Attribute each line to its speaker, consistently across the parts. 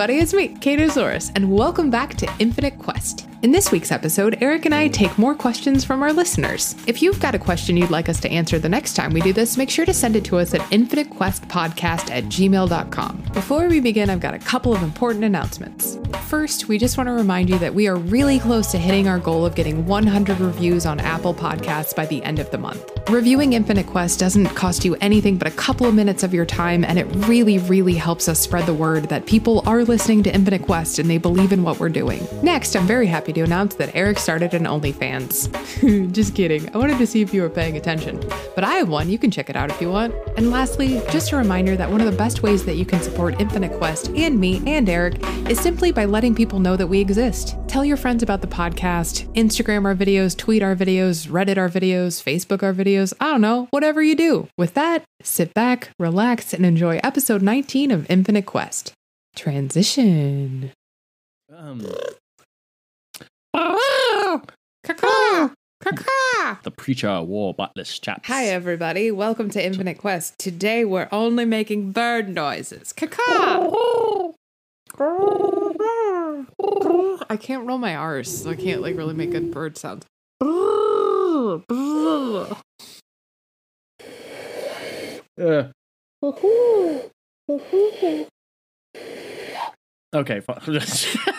Speaker 1: everybody, it's me, Katosaurus, and welcome back to Infinite Quest. In this week's episode, Eric and I take more questions from our listeners. If you've got a question you'd like us to answer the next time we do this, make sure to send it to us at infinitequestpodcast at gmail.com. Before we begin, I've got a couple of important announcements. First, we just want to remind you that we are really close to hitting our goal of getting 100 reviews on Apple Podcasts by the end of the month. Reviewing Infinite Quest doesn't cost you anything but a couple of minutes of your time, and it really, really helps us spread the word that people are listening to Infinite Quest and they believe in what we're doing. Next, I'm very happy to announce that Eric started an OnlyFans. just kidding. I wanted to see if you were paying attention. But I have one. You can check it out if you want. And lastly, just a reminder that one of the best ways that you can support Infinite Quest and me and Eric is simply by letting people know that we exist. Tell your friends about the podcast, Instagram our videos, tweet our videos, Reddit our videos, Facebook our videos. I don't know, whatever you do. With that, sit back, relax, and enjoy episode 19 of Infinite Quest. Transition.
Speaker 2: Um! the preacher wore buttless chaps.
Speaker 1: Hi, everybody. Welcome to Infinite Quest. Today, we're only making bird noises. Caca! I can't roll my R's, so I can't like really make good bird sounds.
Speaker 2: Uh, okay. fine.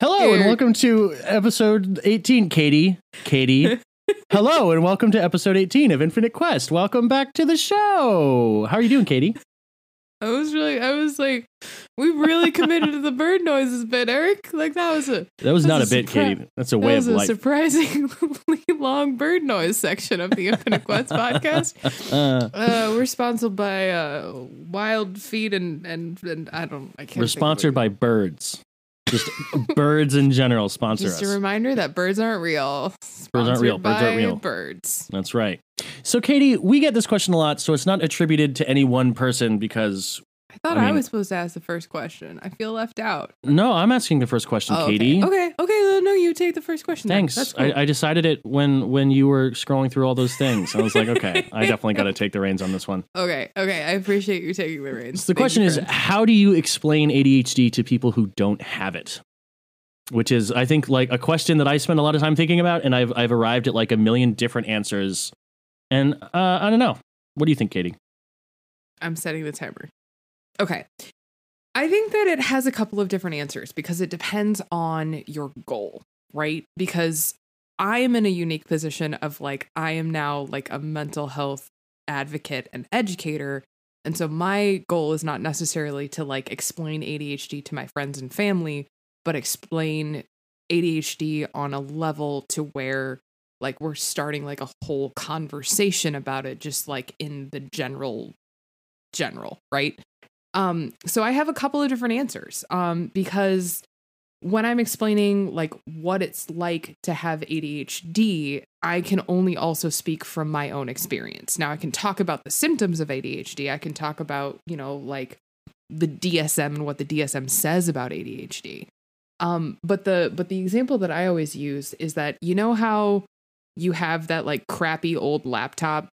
Speaker 2: Hello and welcome to episode 18, Katie. Katie. Hello and welcome to episode 18 of Infinite Quest. Welcome back to the show. How are you doing, Katie?
Speaker 1: I was really, I was like, we really committed to the bird noises bit, Eric. Like that was a
Speaker 2: That was not
Speaker 1: a
Speaker 2: a bit,
Speaker 1: surpri-
Speaker 2: Katie. That's a
Speaker 1: that
Speaker 2: way
Speaker 1: was
Speaker 2: of
Speaker 1: a
Speaker 2: life.
Speaker 1: surprisingly long bird noise section of the Infinite Quest podcast.
Speaker 2: Uh,
Speaker 1: Uh, we're sponsored by uh, Wild Feed and and and I don't, I can't.
Speaker 2: we're sponsored by birds. Just birds in general sponsor
Speaker 1: Just
Speaker 2: us.
Speaker 1: Just a reminder that birds aren't real.
Speaker 2: Birds aren't real. Birds aren't real.
Speaker 1: Birds.
Speaker 2: That's right. So, Katie, we get this question a lot, so it's not attributed to any one person because
Speaker 1: I thought
Speaker 2: I
Speaker 1: I, was supposed to ask the first question. I feel left out.
Speaker 2: no, I'm asking the first question,
Speaker 1: Oh, okay.
Speaker 2: Katie.
Speaker 1: Okay, okay. No, you take the first question. then.
Speaker 2: Thanks.
Speaker 1: That's cool.
Speaker 2: I, I decided it when when you were scrolling through all those things. I was like, okay, I definitely got to take the reins on this one.
Speaker 1: okay, okay. I appreciate you taking the reins.
Speaker 2: So the
Speaker 1: Thank
Speaker 2: question is, how do you explain ADHD to people who don't have it? Which is, I think, like a question that I spend a lot of time thinking about, and I've I've arrived at like a million different answers. And uh, I don't know. What do you think, Katie?
Speaker 1: I'm setting the timer. Okay. I think that it has a couple of different answers because it depends on your goal, right? Because I am in a unique position of like, I am now like a mental health advocate and educator. And so my goal is not necessarily to like explain ADHD to my friends and family, but explain ADHD on a level to where like we're starting like a whole conversation about it just like in the general general right um so i have a couple of different answers um because when i'm explaining like what it's like to have adhd i can only also speak from my own experience. Now i can talk about the symptoms of adhd i can talk about you know like the dsm and what the dsm says about adhd um but the but the example that i always use is that you know how you have that like crappy old laptop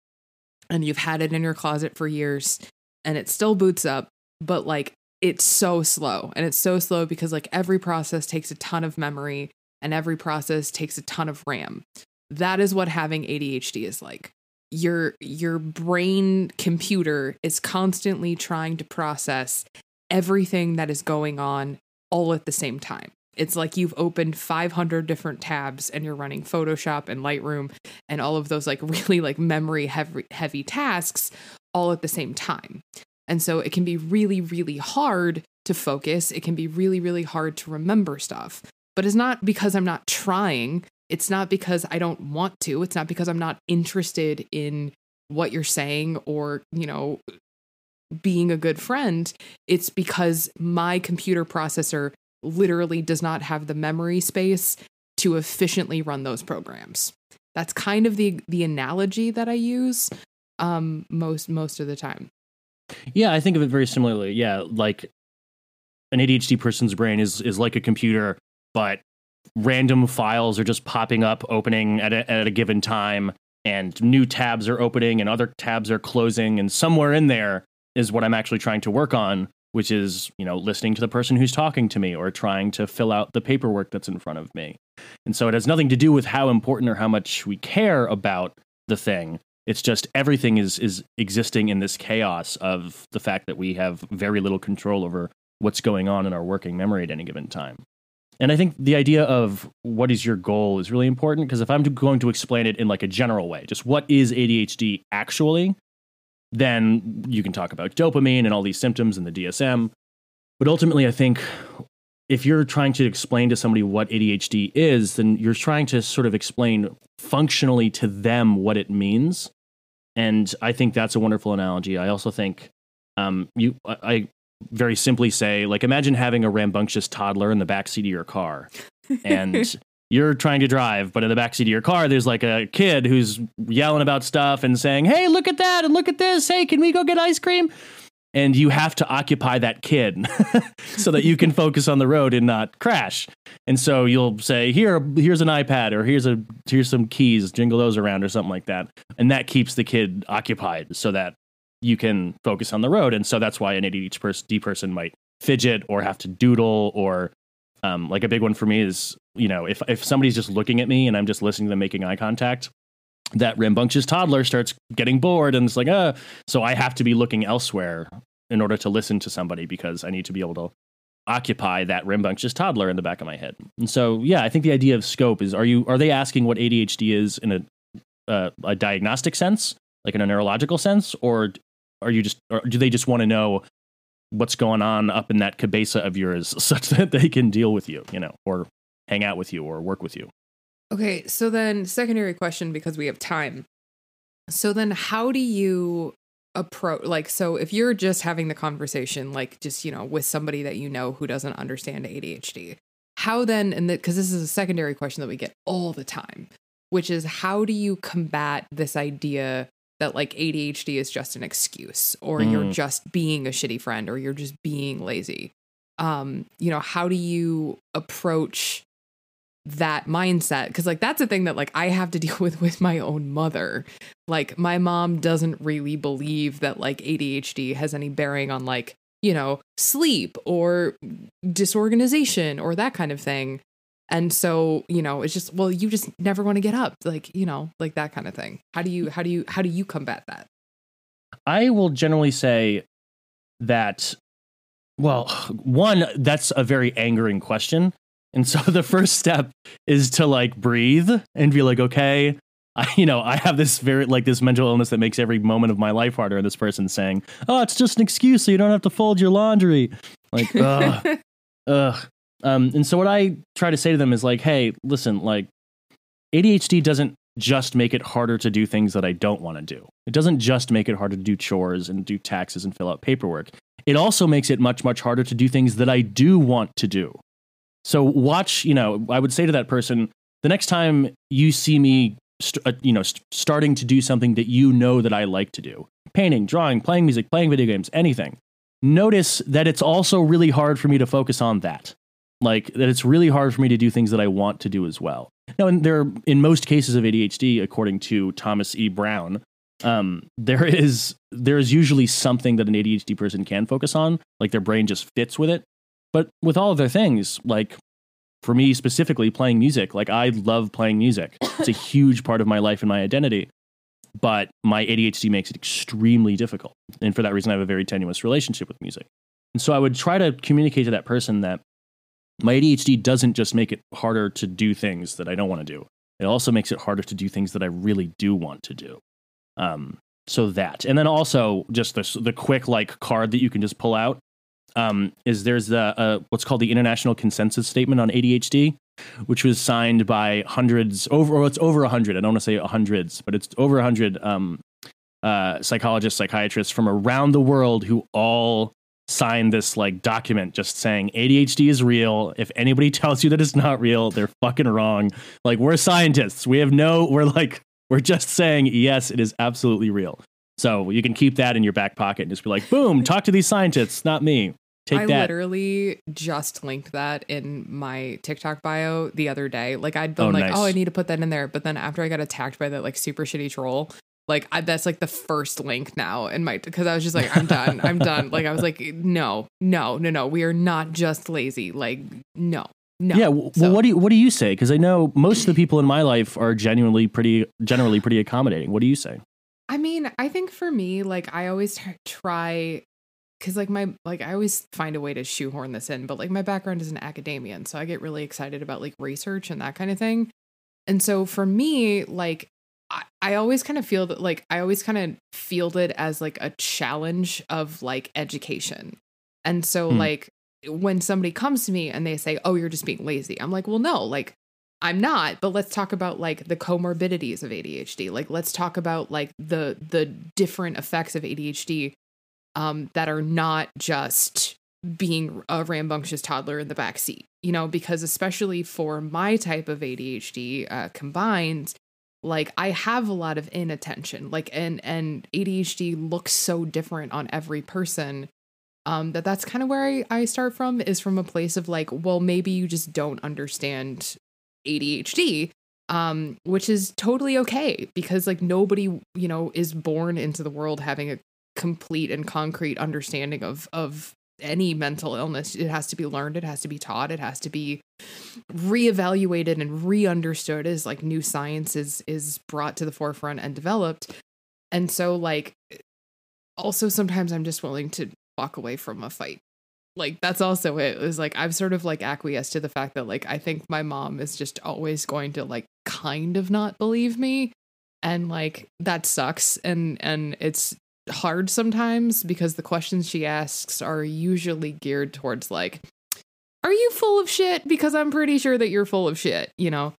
Speaker 1: and you've had it in your closet for years and it still boots up but like it's so slow and it's so slow because like every process takes a ton of memory and every process takes a ton of ram. That is what having adhd is like. Your your brain computer is constantly trying to process everything that is going on all at the same time. It's like you've opened 500 different tabs and you're running photoshop and lightroom and all of those like really like memory heavy heavy tasks all at the same time and so it can be really really hard to focus. It can be really really hard to remember stuff. But it's not because i'm not trying. It's not because i don't want to. It's not because i'm not interested in what you're saying or you know being a good friend. It's because my computer processor literally does not have the memory space to efficiently run those programs. That's kind of the the analogy that i use um most most of the time
Speaker 2: Yeah, I think of it very similarly. Yeah, like an ADHD person's brain is is like a computer, but random files are just popping up, opening at a, at a given time, and new tabs are opening and other tabs are closing, and somewhere in there is what I'm actually trying to work on, which is, you know, listening to the person who's talking to me or trying to fill out the paperwork that's in front of me. And so it has nothing to do with how important or how much we care about the thing. It's just everything is is existing in this chaos of the fact that we have very little control over what's going on in our working memory at any given time. And I think the idea of what is your goal is really important because if I'm going to explain it in like a general way, just what is ADHD actually, then you can talk about dopamine and all these symptoms and the DSM. But ultimately, I think if you're trying to explain to somebody what ADHD is, then you're trying to sort of explain functionally to them what it means. And I think that's a wonderful analogy. I also think um, you, I very simply say, like, imagine having a rambunctious toddler in the backseat of your car. And you're trying to drive, but in the backseat of your car, there's like a kid who's yelling about stuff and saying, Hey, look at that and look at this. Hey, can we go get ice cream? And you have to occupy that kid so that you can focus on the road and not crash. And so you'll say, Here, here's an iPad or here's a here's some keys, jingle those around or something like that. And that keeps the kid occupied so that you can focus on the road. And so that's why an ADHD person might fidget or have to doodle or um, like a big one for me is, you know, if, if somebody's just looking at me and I'm just listening to them making eye contact, that rambunctious toddler starts getting bored and it's like, uh, so I have to be looking elsewhere in order to listen to somebody because I need to be able to occupy that rambunctious toddler in the back of my head. And so, yeah, I think the idea of scope is: are you are they asking what ADHD is in a uh, a diagnostic sense, like in a neurological sense, or are you just or do they just want to know what's going on up in that cabeza of yours such that they can deal with you, you know, or hang out with you or work with you.
Speaker 1: Okay, so then secondary question because we have time. So then how do you approach like so if you're just having the conversation like just, you know, with somebody that you know who doesn't understand ADHD, how then and because this is a secondary question that we get all the time, which is how do you combat this idea that like ADHD is just an excuse or mm. you're just being a shitty friend or you're just being lazy. Um, you know, how do you approach that mindset? Cuz like that's a thing that like I have to deal with with my own mother. Like my mom doesn't really believe that like ADHD has any bearing on like, you know, sleep or disorganization or that kind of thing. And so, you know, it's just well, you just never want to get up, like, you know, like that kind of thing. How do you how do you how do you combat that?
Speaker 2: I will generally say that well, one, that's a very angering question. And so the first step is to like breathe and be like, okay, I, you know, I have this very like this mental illness that makes every moment of my life harder. And this person saying, "Oh, it's just an excuse, so you don't have to fold your laundry." Like, ugh, ugh. Um, and so what I try to say to them is like, hey, listen, like ADHD doesn't just make it harder to do things that I don't want to do. It doesn't just make it harder to do chores and do taxes and fill out paperwork. It also makes it much, much harder to do things that I do want to do. So watch, you know, I would say to that person, the next time you see me, st- uh, you know, st- starting to do something that you know that I like to do, painting, drawing, playing music, playing video games, anything, notice that it's also really hard for me to focus on that like that it's really hard for me to do things that I want to do as well. Now, and there, in most cases of ADHD, according to Thomas E. Brown, um, there is there is usually something that an ADHD person can focus on, like their brain just fits with it. But with all other things, like for me specifically, playing music, like I love playing music. It's a huge part of my life and my identity. But my ADHD makes it extremely difficult, and for that reason, I have a very tenuous relationship with music. And so I would try to communicate to that person that my ADHD doesn't just make it harder to do things that I don't want to do. It also makes it harder to do things that I really do want to do. Um, so that, and then also just the the quick like card that you can just pull out um, is there's the uh, what's called the International Consensus Statement on ADHD, which was signed by hundreds over or it's over a hundred. I don't want to say hundreds, but it's over a hundred um, uh, psychologists, psychiatrists from around the world who all signed this like document just saying ADHD is real. If anybody tells you that it's not real, they're fucking wrong. Like we're scientists. We have no we're like we're just saying yes, it is absolutely real. So you can keep that in your back pocket and just be like, boom, talk to these scientists, not me. Take
Speaker 1: I
Speaker 2: that.
Speaker 1: literally just linked that in my TikTok bio the other day. Like I'd been oh, like,
Speaker 2: nice.
Speaker 1: oh, I need to put that in there. But then after I got attacked by that like super shitty troll, Like I, that's like the first link now in my because I was just like I'm done. I'm done. Like I was like no, no, no, no. We are not just lazy. Like no. No.
Speaker 2: Yeah. w-
Speaker 1: So-
Speaker 2: what do you what do you say? Because I know most of the people in my life are genuinely pretty, generally pretty accommodating. What do you say?
Speaker 1: I mean, I think for me, like I always try because like my like I always find a way to shoehorn this in, but like my background is in academia, and so I get really excited about like research and that kind of thing. And so for me, like I, I always kind of feel that like I always kind of field it as like a challenge of like education. And so
Speaker 2: Hmm.
Speaker 1: like when somebody comes to me and they say, "Oh, you're just being lazy," I'm like, "Well, no, like." I'm not, but let's talk about like the comorbidities of ADHD. Like let's talk about like the the different effects of ADHD um that are not just being a rambunctious toddler in the back seat. You know, because especially for my type of ADHD uh combined like I have a lot of inattention. Like and and ADHD looks so different on every person um that that's kind of where I, I start from is from a place of like well maybe you just don't understand ADHD um which is totally okay because like nobody you know is born into the world having a complete and concrete understanding of of any mental illness. It has to be learned it has to be taught it has to be reevaluated and re-understood as like new science is is brought to the forefront and developed. And so like also sometimes i'm just willing to walk away from a fight. Like that's also it. It was like I've sort of like acquiesced to the fact that like I think my mom is just always going to like kind of not believe me. And like that sucks. And and it's hard sometimes because the questions she asks are usually geared towards like are you full of shit because I'm pretty sure that you're full of shit, you know.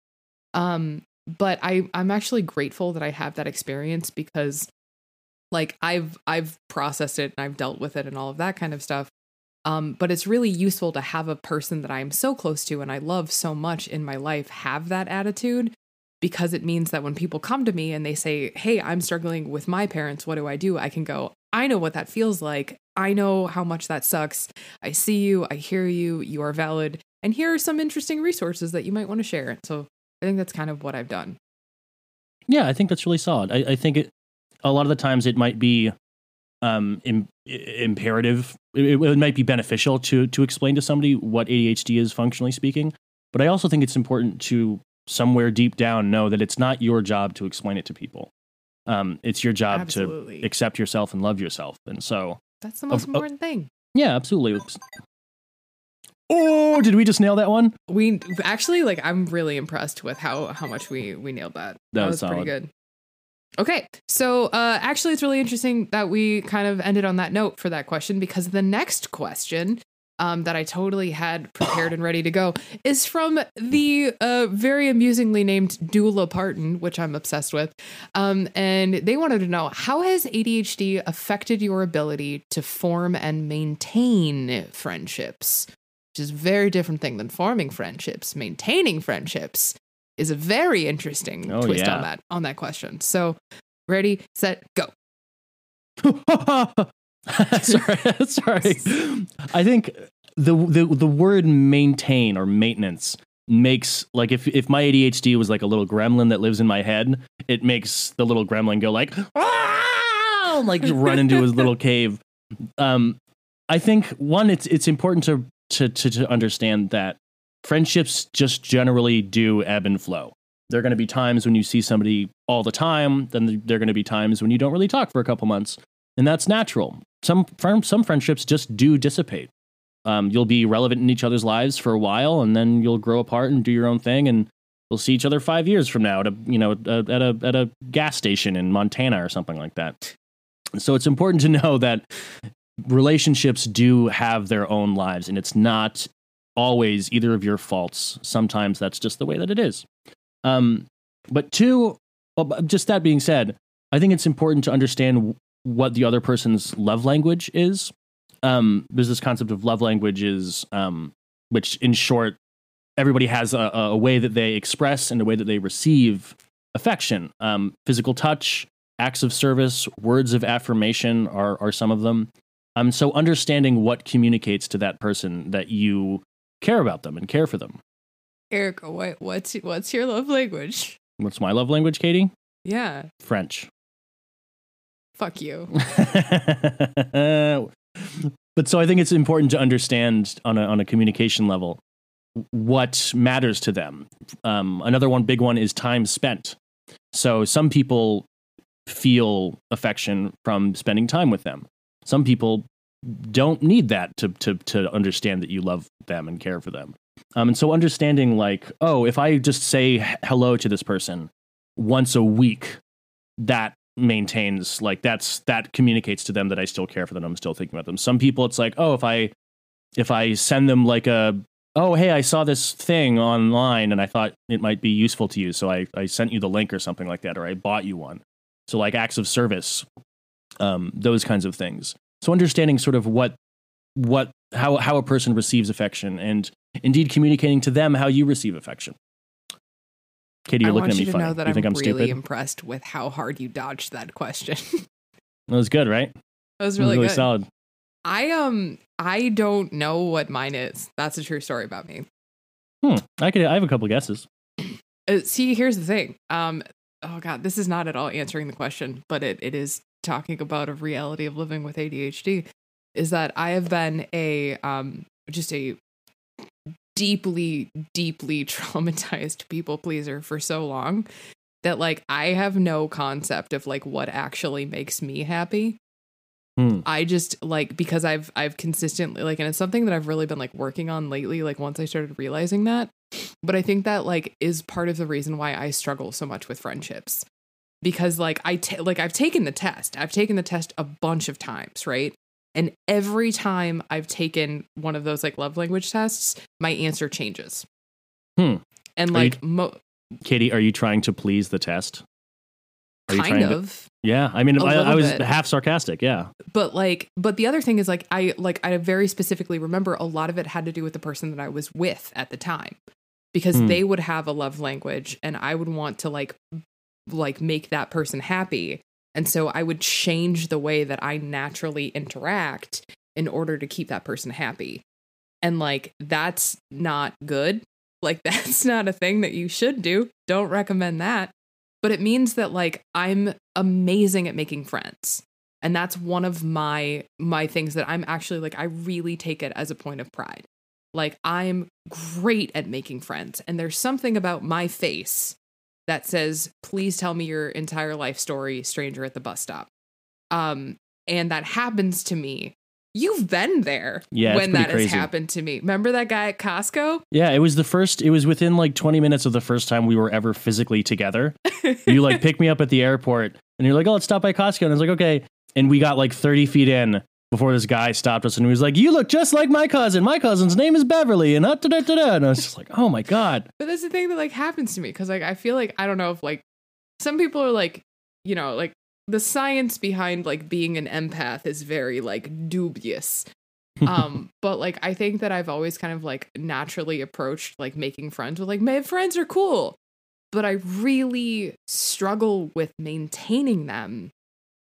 Speaker 1: Um but I I'm actually grateful that I have that experience because like I've I've processed it and I've dealt with it and all of that kind of stuff. Um, but it's really useful to have a person that I'm so close to and I love so much in my life have that attitude because it means that when people come to me and they say, Hey, I'm struggling with my parents, what do I do? I can go, I know what that feels like. I know how much that sucks. I see you, I hear you, you are valid. And here are some interesting resources that you might want to share. So I think that's kind of what I've done.
Speaker 2: Yeah, I think that's really solid. I, I think it a lot of the times it might be um im- imperative it, it might be beneficial to to explain to somebody what ADHD is functionally speaking but I also think it's important to somewhere deep down know that it's not your job to explain it to people um it's your job
Speaker 1: Absolutely.
Speaker 2: to accept yourself and love yourself and so
Speaker 1: That's the most
Speaker 2: of-
Speaker 1: important thing.
Speaker 2: yeah absolutely Oops. oh did we just nail that one
Speaker 1: We actually like I'm really impressed with how how much we we nailed that.
Speaker 2: That was
Speaker 1: pretty
Speaker 2: solid.
Speaker 1: good. Okay. So uh actually it's really interesting that we kind of ended on that note for that question because the next question um that I totally had prepared and ready to go is from the uh very amusingly named Dula Parton, which I'm obsessed with. Um and they wanted to know how has ADHD affected your ability to form and maintain friendships? which is a very different thing than forming friendships. Maintaining friendships is a very interesting
Speaker 2: Oh,
Speaker 1: twist
Speaker 2: yeah.
Speaker 1: on that on that question. So, ready, set, go.
Speaker 2: sorry, sorry. I think the, the the word maintain or maintenance makes like if if my ADHD was like a little gremlin that lives in my head, it makes the little gremlin go like "Ah!" like run into his little cave. Um, I think one, it's it's important to to to, to understand that friendships just generally do ebb and flow. There are going to be times when you see somebody all the time, then there are going to be times when you don't really talk for a couple months and that's natural. Some some friendships just do dissipate. Um, you'll be relevant in each other's lives for a while, and then you'll grow apart and do your own thing, and we'll see each other five years from now at a you know at a at a gas station in Montana or something like that. So it's important to know that relationships do have their own lives, and it's not always either of your faults. Sometimes that's just the way that it is. Um, but two, just that being said, I think it's important to understand what the other person's love language is. Um, there's this concept of love languages, um, which in short, everybody has a, a way that they express and a way that they receive affection. Um, physical touch, acts of service, words of affirmation are, are some of them. Um, so understanding what communicates to that person that you care about them and care for them.
Speaker 1: Erica, what what's what's your love language?
Speaker 2: What's my love language, Katie?
Speaker 1: Yeah.
Speaker 2: French.
Speaker 1: Fuck you.
Speaker 2: but so I think it's important to understand on a on a communication level what matters to them. Um, another one, big one, is time spent. So some people feel affection from spending time with them. Some people don't need that to to to understand that you love them and care for them. Um, and so understanding like, oh, if I just say hello to this person once a week, that maintains like that's that communicates to them that I still care for them. I'm still thinking about them. Some people, it's like, oh, if I if I send them like a oh hey i saw this thing online and i thought it might be useful to you so i, I sent you the link or something like that or i bought you one so like acts of service um, those kinds of things so understanding sort of what what how how a person receives affection and indeed communicating to them how you receive affection katie you're
Speaker 1: I
Speaker 2: looking at me
Speaker 1: you to
Speaker 2: funny
Speaker 1: know that
Speaker 2: you
Speaker 1: I'm
Speaker 2: think i'm
Speaker 1: really
Speaker 2: stupid
Speaker 1: impressed with how hard you dodged that question.
Speaker 2: that was good right
Speaker 1: that was
Speaker 2: was
Speaker 1: really, good.
Speaker 2: solid
Speaker 1: I um I don't know what mine is. That's a true story about me.
Speaker 2: hmm i could i have a couple guesses
Speaker 1: Uh, see, here's the thing. Um, oh god, this is not at all answering the question, but it, it is talking about a reality of living with ADHD. Is that I have been a um just a deeply, deeply traumatized people pleaser for so long that like I have no concept of like what actually makes me happy.
Speaker 2: Hmm.
Speaker 1: I just like because I've I've consistently like and it's something that I've really been like working on lately like once I started realizing that but I think that like is part of the reason why I struggle so much with friendships because like I ta- like I've taken the test I've taken the test a bunch of times right and every time I've taken one of those like love language tests my answer changes
Speaker 2: Hmm.
Speaker 1: and
Speaker 2: Are you-
Speaker 1: like mo-
Speaker 2: katie are you trying to please the test Are you
Speaker 1: kind
Speaker 2: trying to-
Speaker 1: of
Speaker 2: yeah i mean I,
Speaker 1: little
Speaker 2: was
Speaker 1: bit.
Speaker 2: half sarcastic yeah
Speaker 1: but like but the other thing is like i like i very specifically remember a lot of it had to do with the person that i was with at the time because
Speaker 2: Hmm.
Speaker 1: they would have a love language and i would want to like like make that person happy and so i would change the way that i naturally interact in order to keep that person happy. And like that's not good. Like that's not a thing that you should do. Don't recommend that. But it means that like i'm amazing at making friends. And that's one of my my things that i'm actually like i really take it as a point of pride. Like i'm great at making friends. And there's something about my face that says please tell me your entire life story stranger at the bus stop um and that happens to me you've been there
Speaker 2: Yeah,
Speaker 1: when that
Speaker 2: crazy.
Speaker 1: has happened to me remember that guy at costco
Speaker 2: Yeah, it was the first. It was within like 20 minutes of the first time we were ever physically together. You like pick me up at the airport, and you're like, "Oh, let's stop by Costco." And I was like, "Okay." And we got like 30 feet in before this guy stopped us, and he was like, "You look just like my cousin. My cousin's name is Beverly." And da da da da. And I was just like, "Oh my god."
Speaker 1: But that's the thing that like happens to me because like I feel like I don't know if like some people are like you know like the science behind like being an empath is very like dubious. um but like I think that I've always kind of like naturally approached like making friends with like my friends are cool but I really struggle with maintaining them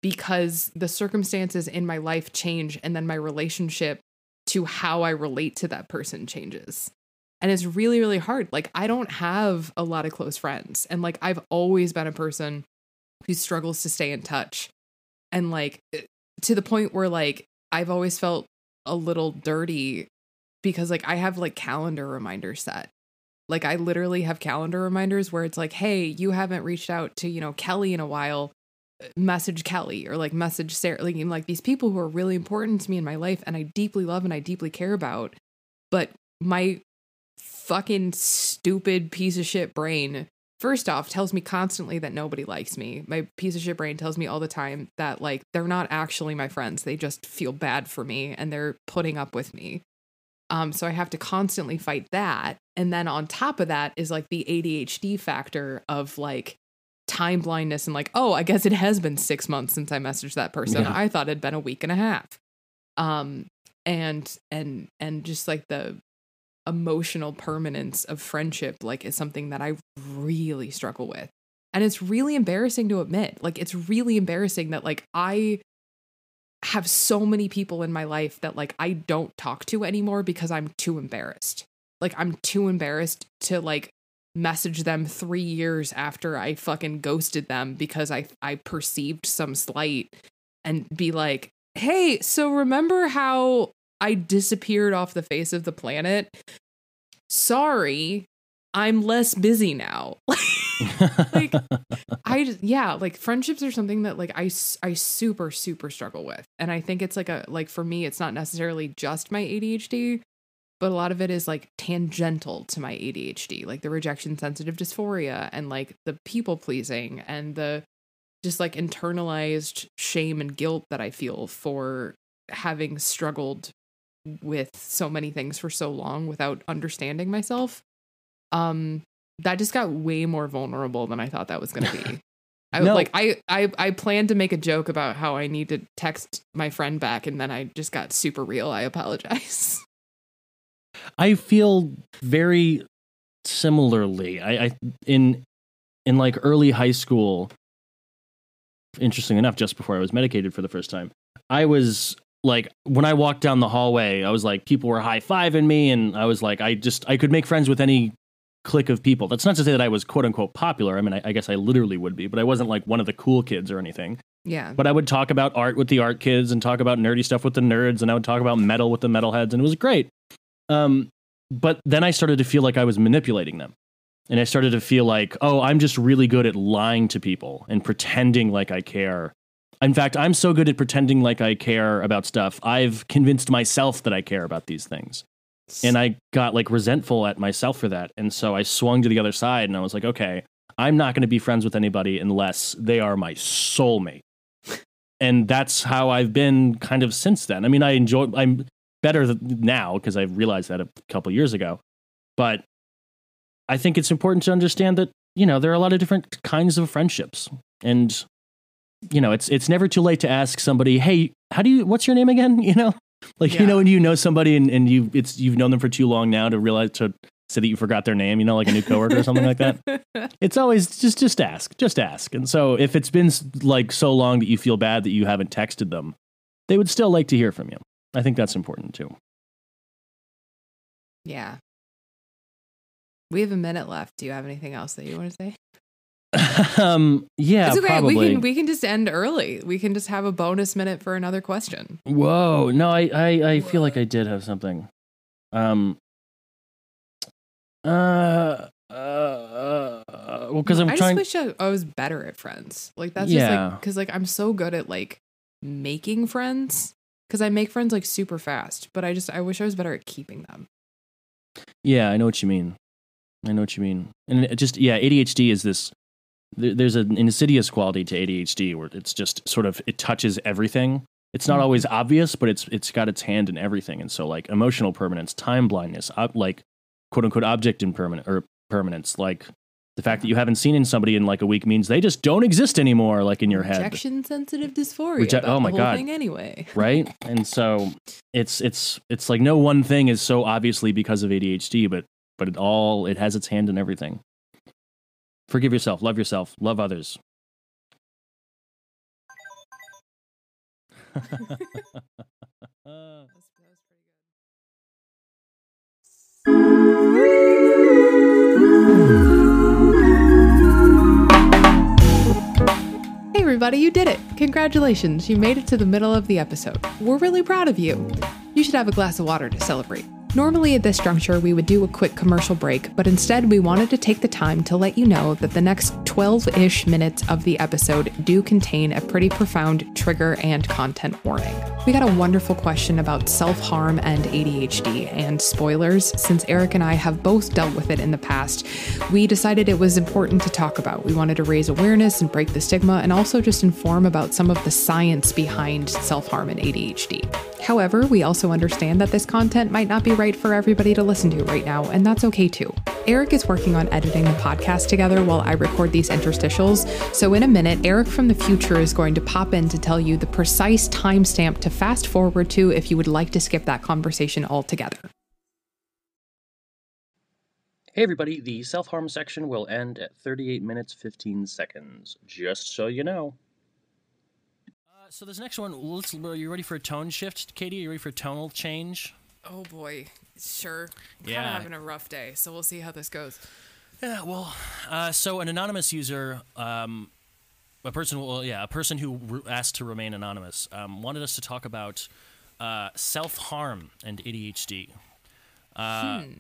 Speaker 1: because the circumstances in my life change and then my relationship to how I relate to that person changes. And it's really, really hard. Like, I don't have a lot of close friends. And like, I've always been a person who struggles to stay in touch. And like, eh, to the point where like, I've always felt a little dirty because like I have like calendar reminders set. Like, I literally have calendar reminders where it's like, hey, you haven't reached out to, you know, Kelly in a while. Message Kelly or like message Sarah, like, like these people who are really important to me in my life and I deeply love and I deeply care about. But my fucking stupid piece of shit brain first off tells me constantly that nobody likes me. My piece of shit brain tells me all the time that like they're not actually my friends. They just feel bad for me and they're putting up with me. Um so i have to constantly fight that. And then on top of that is like the adhd factor of like time blindness and like oh i guess it has been six months since i messaged that person
Speaker 2: Yeah.
Speaker 1: i thought it'd been a week and a half um and and and just like the emotional permanence of friendship like is something that I really struggle with. And it's really embarrassing to admit. Like it's really embarrassing that like I have so many people in my life that like I don't talk to anymore because I'm too embarrassed. Like I'm too embarrassed to like message them 3 years after I fucking ghosted them because I I perceived some slight and be like, hey, so remember how I disappeared off the face of the planet? Sorry, I'm less busy now. like I yeah, like friendships are something that like I I super super struggle with. And I think it's like a like for me it's not necessarily just my ADHD, but a lot of it is like tangential to my ADHD, like the rejection sensitive dysphoria and like the people pleasing and the just like internalized shame and guilt that I feel for having struggled with so many things for so long without understanding myself. Um that just got way more vulnerable than I thought that was going to be. I
Speaker 2: No.
Speaker 1: like I I I planned to make a joke about how I need to text my friend back and then I just got super real. I apologize.
Speaker 2: I feel very similarly. I, I in in like early high school. Interesting enough, just before I was medicated for the first time, I was like, when I walked down the hallway, I was like, people were high fiving me, and I was like, I just I could make friends with any clique of people. That's not to say that I was quote unquote popular. I mean, I, I guess I literally would be, but I wasn't like one of the cool kids or anything.
Speaker 1: Yeah.
Speaker 2: But I would talk about art with the art kids and talk about nerdy stuff with the nerds, and I would talk about metal with the metalheads, and it was great. Um, but then I started to feel like I was manipulating them. And I started to feel like, oh, I'm just really good at lying to people and pretending like I care. In fact, I'm so good at pretending like I care about stuff. I've convinced myself that I care about these things. And I got like resentful at myself for that. And so I swung to the other side and I was like, okay, I'm not going to be friends with anybody unless they are my soulmate. and that's how I've been kind of since then. I mean, I enjoy, I'm better now because I realized that a couple years ago. But I think it's important to understand that, you know, there are a lot of different kinds of friendships. And, you know, it's it's never too late to ask somebody, hey, how do you what's your name again? You know? Like,
Speaker 1: Yeah.
Speaker 2: you know, when you know somebody and, and you it's you've known them for too long now to realize to say that you forgot their name, you know, like a new coworker or something like that. It's always just just ask, just ask. And so if it's been like so long that you feel bad that you haven't texted them, they would still like to hear from you. I think that's important too.
Speaker 1: yeah. We have a minute left. Do you have anything else that you want to say?
Speaker 2: um, yeah,
Speaker 1: it's okay.
Speaker 2: probably.
Speaker 1: We can we can just end early. We can just have a bonus minute for another question.
Speaker 2: Whoa, no, I, I, I feel like I did have something. Um, uh, uh, uh well, because I'm
Speaker 1: I
Speaker 2: trying.
Speaker 1: just wish I, I was better at friends. Like that's
Speaker 2: Yeah.
Speaker 1: just like because like I'm so good at like making friends because I make friends like super fast. But I just I wish I was better at keeping them.
Speaker 2: Yeah, I know what you mean. I know what you mean. And it just yeah, ADHD is this. there- There's an insidious quality to ADHD where it's just sort of it touches everything. It's not
Speaker 1: Mhm.
Speaker 2: always obvious, but it's it's got its hand in everything. And so like emotional permanence, time blindness, ob- like quote unquote object impermanent or permanence, like the fact that you haven't seen in somebody in like a week means they just don't exist anymore, like in your head.
Speaker 1: Rejection sensitive dysphoria.
Speaker 2: Reje- oh my God.
Speaker 1: Anyway.
Speaker 2: right? And so it's it's it's like no one thing is so obviously because of ADHD, but but it all it has its hand in everything. Forgive yourself, love yourself, love others.
Speaker 1: Hey everybody, you did it! Congratulations, you made it to the middle of the episode. We're really proud of you. You should have a glass of water to celebrate. Normally, at this juncture, we would do a quick commercial break, but instead, we wanted to take the time to let you know that the next 12 ish minutes of the episode do contain a pretty profound trigger and content warning. We got a wonderful question about self harm and ADHD, and spoilers, since Eric and I have both dealt with it in the past, we decided it was important to talk about. We wanted to raise awareness and break the stigma, and also just inform about some of the science behind self harm and ADHD. However, we also understand that this content might not be right for everybody to listen to right now, and that's okay too. Eric is working on editing the podcast together while I record these interstitials, so in a minute, Eric from the future is going to pop in to tell you the precise timestamp to fast forward to if you would like to skip that conversation altogether.
Speaker 2: Hey everybody, the self harm section will end at 38 minutes 15 seconds, just so you know. Uh, so this next one, let's, are you ready for a tone shift, Katie? Are you ready for a tonal change?
Speaker 1: Oh boy, sure.
Speaker 2: kinda Yeah. having
Speaker 1: a rough day, so we'll see how this goes.
Speaker 2: Yeah, well, uh, so an anonymous user um, a person, well, yeah, a person who re- asked to remain anonymous, um, wanted us to talk about uh, self harm and ADHD. Uh,
Speaker 1: Hmm.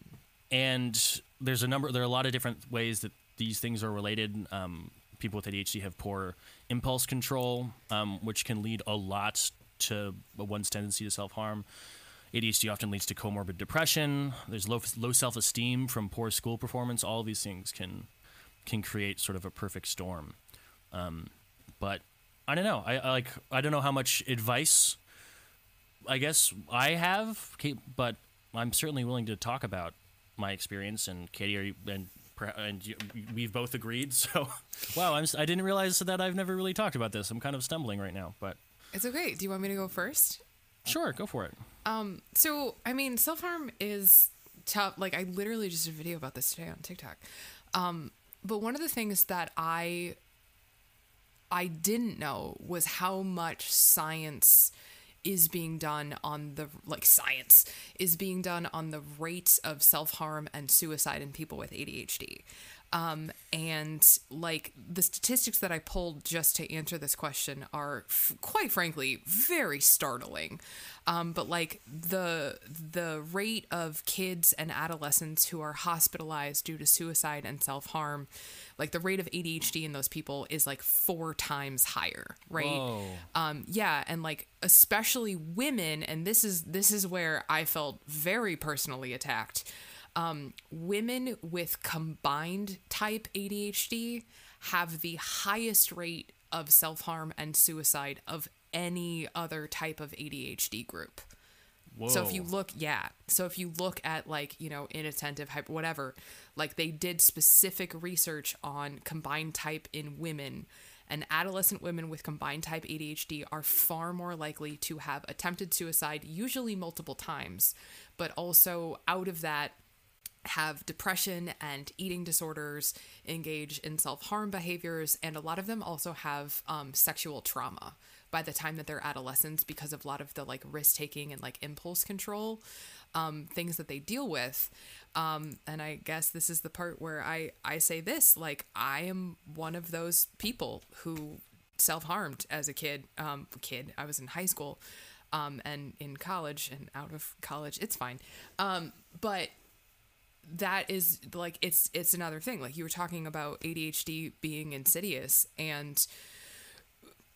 Speaker 2: And there's a number, there are a lot of different ways that these things are related. Um, people with ADHD have poor impulse control, um, which can lead a lot to one's tendency to self harm. ADHD often leads to comorbid depression. There's low, low self esteem from poor school performance. All these things can can create sort of a perfect storm. Um, but I don't know. I, I like. I don't know how much advice. I guess I have, but I'm certainly willing to talk about my experience. And Katie, are you, and and you, we've both agreed. So, wow, I'm. I didn't realize that I've never really talked about this. I'm kind of stumbling right now, but
Speaker 1: It's okay. Do you want me to go first?
Speaker 2: Sure, go for it.
Speaker 1: Um, so I mean, self harm is tough. Like I literally just did a video about this today on TikTok. Um, but one of the things that I I didn't know was how much science is being done on the like science is being done on the rates of self-harm and suicide in people with ADHD. Um, and like the statistics that I pulled just to answer this question are f- quite frankly very startling. Um, but like the the rate of kids and adolescents who are hospitalized due to suicide and self-harm, like the rate of ADHD in those people is like four times higher, right?
Speaker 2: Whoa.
Speaker 1: um yeah and like especially women and this is this is where i felt very personally attacked um women with combined type adhd have the highest rate of self-harm and suicide of any other type of adhd group
Speaker 2: Whoa.
Speaker 1: so if you look, yeah. So if you look at like, you know, inattentive, hyper, whatever, like they did specific research on combined type in women, and adolescent women with combined type ADHD are far more likely to have attempted suicide, usually multiple times, but also out of that, have depression and eating disorders, engage in self harm behaviors, and a lot of them also have um, sexual trauma by the time that they're adolescents because of a lot of the like risk taking and like impulse control um, things that they deal with. Um, and I guess this is the part where I, I say this like, I am one of those people who self harmed as a kid. Um, kid, I was in high school um, and in college and out of college. It's fine. Um, but that is like it's it's another thing like you were talking about ADHD being insidious and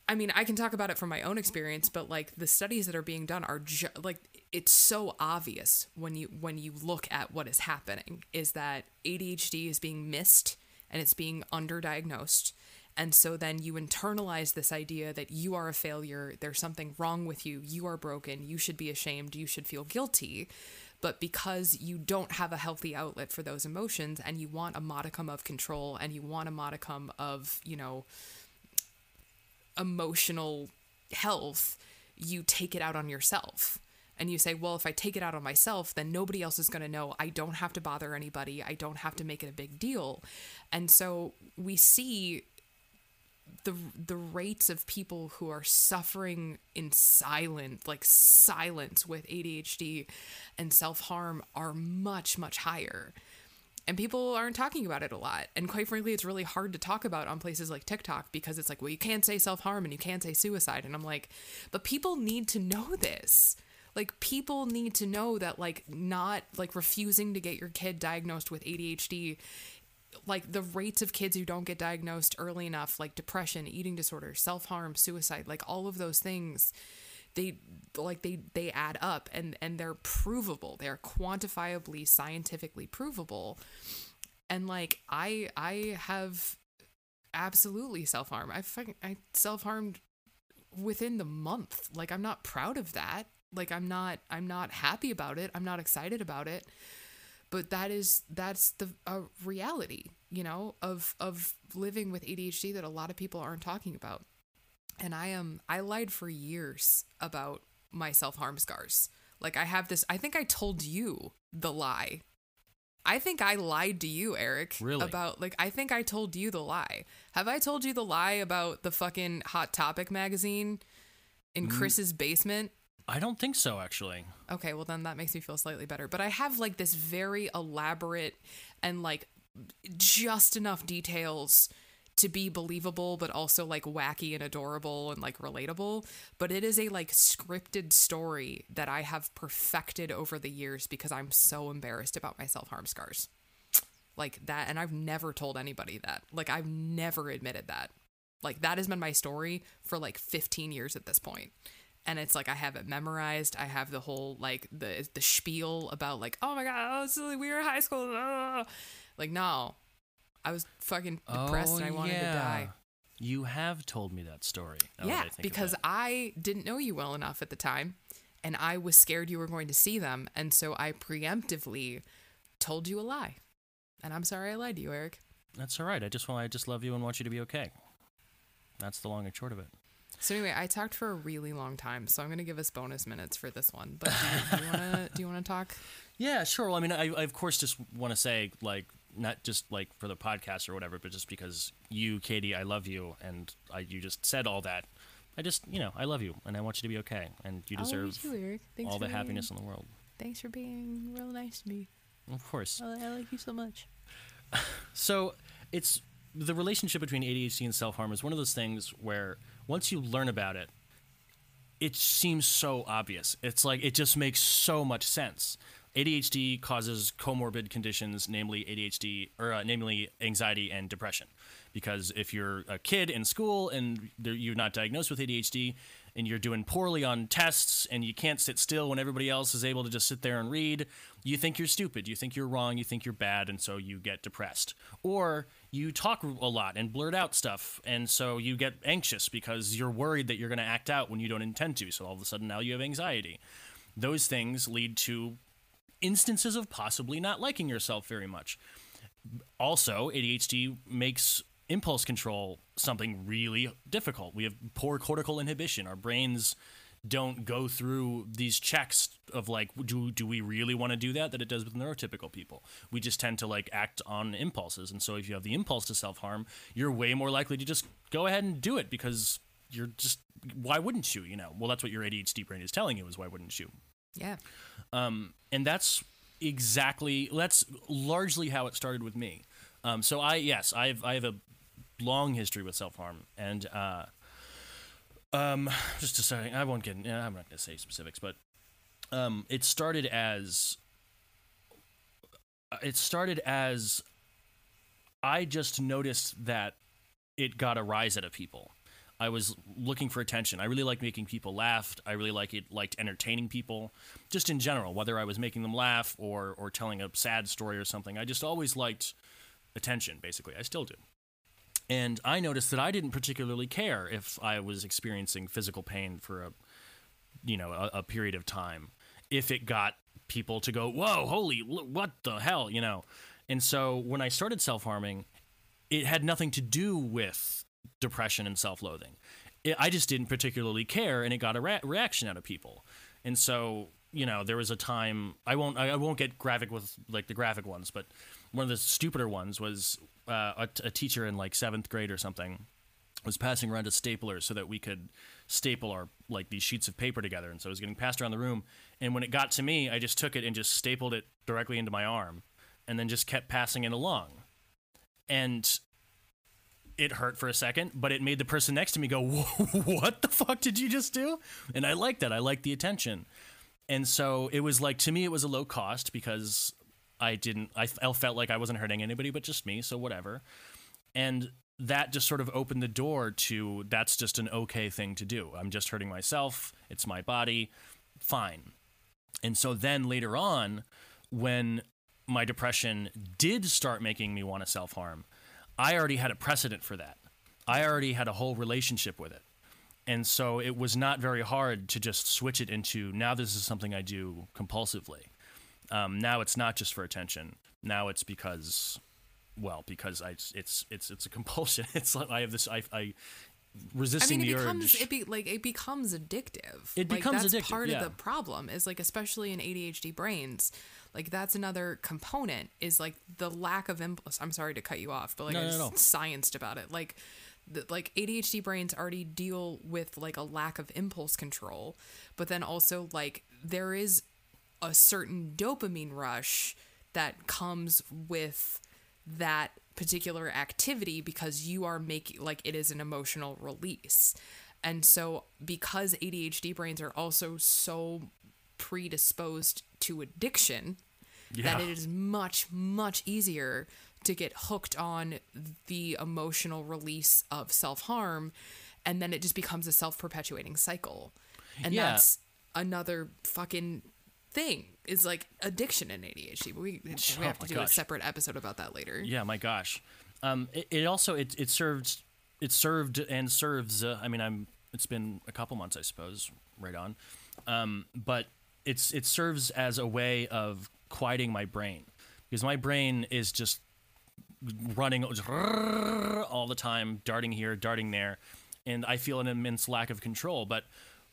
Speaker 1: I mean I can talk about it from my own experience but like the studies that are being done are ju- like it's so obvious when you when you look at what is happening is that ADHD is being missed and it's being underdiagnosed and so then you internalize this idea that you are a failure, there's something wrong with you, you are broken, you should be ashamed, you should feel guilty. But because you don't have a healthy outlet for those emotions and you want a modicum of control and you want a modicum of, you know, emotional health, you take it out on yourself. And you say, well, if I take it out on myself, then nobody else is going to know. I don't have to bother anybody. I don't have to make it a big deal. And so we see the the rates of people who are suffering in silent like silence with ADHD and self-harm are much much higher. And people aren't talking about it a lot. And quite frankly it's really hard to talk about on places like TikTok because it's like well you can't say self-harm and you can't say suicide. And I'm like but people need to know this. Like people need to know that like not like refusing to get your kid diagnosed with ADHD like the rates of kids who don't get diagnosed early enough like depression eating disorder self-harm suicide like all of those things they like they they add up and and they're provable. They're quantifiably scientifically provable. And like i i have absolutely self-harm. I fucking i self-harmed within the month. Like i'm not proud of that. Like i'm not i'm not happy about it. I'm not excited about it but that is that's the reality you know of of living with ADHD that a lot of people aren't talking about. And I am I lied for years about my self-harm scars. Like I have this I think I told you the lie. I think I lied to you Eric
Speaker 2: Really?
Speaker 1: about like I think I told you the lie. Have I told you the lie about the fucking hot topic magazine in mm. Chris's basement
Speaker 2: I don't think so, actually.
Speaker 1: Okay, well then that makes me feel slightly better. But I have like this very elaborate and like just enough details to be believable but also like wacky and adorable and like relatable. But it is a like scripted story that i have perfected over the years because i'm so embarrassed about my self-harm scars. Like that and i've never told anybody that. Like i've never admitted that. Like that has been my story for like 15 years at this point and it's like I have it memorized. I have the whole like the the spiel about like oh my god, oh, we were in high school. ah." Like no, I was fucking depressed and I wanted to die.
Speaker 2: You have told me that story.
Speaker 1: Yeah,
Speaker 2: I think
Speaker 1: because. I didn't know you well enough at the time, and I was scared you were going to see them, and so I preemptively told you a lie. And I'm sorry I lied to you, Eric.
Speaker 2: that's all right. I just want I just love you and want you to be okay. That's the long and short of it.
Speaker 1: So anyway, I talked for a really long time, so I'm gonna give us bonus minutes for this one. But do you, do you wanna do you wanna talk?
Speaker 2: Yeah, sure. Well, I mean, I, I of course just want to say, like, not just like for the podcast or whatever, but just because you, Katie, I love you, and I, you just said all that. I just, you know, I love you, and I want you to be okay, and you oh,
Speaker 1: I love
Speaker 2: deserve
Speaker 1: too, Eric. Thanks
Speaker 2: all
Speaker 1: for
Speaker 2: the happiness in the world.
Speaker 1: Thanks for being real nice to me.
Speaker 2: Of course.
Speaker 1: I, I like you so much.
Speaker 2: So it's the relationship between ADHD and self harm is one of those things where once you learn about it, it seems so obvious. It's like it just makes so much sense. ADHD causes comorbid conditions, namely ADHD, or uh, namely anxiety and depression. Because if you're a kid in school and you're not diagnosed with ADHD, and you're doing poorly on tests, and you can't sit still when everybody else is able to just sit there and read, you think you're stupid, you think you're wrong, you think you're bad, and so you get depressed. Or you talk a lot and blurt out stuff, and so you get anxious because you're worried that you're going to act out when you don't intend to. So all of a sudden now you have anxiety. Those things lead to instances of possibly not liking yourself very much. Also, ADHD makes impulse control something really difficult. We have poor cortical inhibition. Our brains don't go through these checks of like do do we really want to do that that it does with neurotypical people. We just tend to like act on impulses. And so if you have the impulse to self-harm, you're way more likely to just go ahead and do it because you're just why wouldn't you, you know? Well, that's what your ADHD brain is telling you is why wouldn't you?
Speaker 1: Yeah.
Speaker 2: um and that's exactly that's largely how it started with me. Um, so I yes I've I have a long history with self harm and uh, um, just deciding I won't get I'm not going to say specifics but um, it started as it started as I just noticed that it got a rise out of people. I was looking for attention. I really liked making people laugh. I really like it liked entertaining people, just in general. Whether I was making them laugh or or telling a sad story or something, I just always liked attention. Basically, I still do. And I noticed that I didn't particularly care if I was experiencing physical pain for a you know a, a period of time. If it got people to go whoa holy what the hell you know? And so when i started self-harming it had nothing to do with depression and self-loathing. I just didn't particularly care and it got a rea- reaction out of people. And so you know there was a time i won't I won't get graphic with like the graphic ones but one of the stupider ones was uh, a, a teacher in like seventh grade or something was passing around a stapler so that we could staple our like these sheets of paper together. And so it was getting passed around the room. And when it got to me i just took it and just stapled it directly into my arm and then just kept passing it along. And it hurt for a second but it made the person next to me go what the fuck did you just do? And i liked that. I liked the attention. And so it was like to me it was a low cost because i didn't I felt like i wasn't hurting anybody but just me so whatever and that just sort of opened the door to that's just an okay thing to do. I'm just hurting myself. It's my body. Fine. And so then later on, when my depression did start making me want to self harm, I already had a precedent for that. I already had a whole relationship with it. And so it was not very hard to just switch it into now this is something I do compulsively. Um, now it's not just for attention. Now it's because well because I it's it's it's a compulsion. It's like I have this I I
Speaker 1: I mean, it
Speaker 2: the
Speaker 1: becomes
Speaker 2: urge.
Speaker 1: it be like it becomes addictive.
Speaker 2: It
Speaker 1: like,
Speaker 2: becomes
Speaker 1: that's
Speaker 2: addictive,
Speaker 1: Part
Speaker 2: yeah.
Speaker 1: of the problem is like, especially in ADHD brains, like that's another component is like the lack of impulse. I'm sorry to cut you off, but like
Speaker 2: No,
Speaker 1: I
Speaker 2: no, no.
Speaker 1: scienced about it. Like, the, like ADHD brains already deal with like a lack of impulse control, but then also like there is a certain dopamine rush that comes with that particular activity because you are making like it is an emotional release. And so because ADHD brains are also so predisposed to addiction
Speaker 2: Yeah.
Speaker 1: that it is much much easier to get hooked on the emotional release of self-harm and then it just becomes a self-perpetuating cycle. And
Speaker 2: Yeah.
Speaker 1: that's another fucking thing is like addiction in ADHD. But we, we
Speaker 2: Oh
Speaker 1: have to
Speaker 2: my
Speaker 1: do a separate episode about that later.
Speaker 2: Yeah, my gosh. Um, it, it also it it served it served and serves. Uh, I mean, I'm it's been a couple months, I suppose, right on. Um, but it's it serves as a way of quieting my brain because my brain is just running just all the time, darting here, darting there, and I feel an immense lack of control. But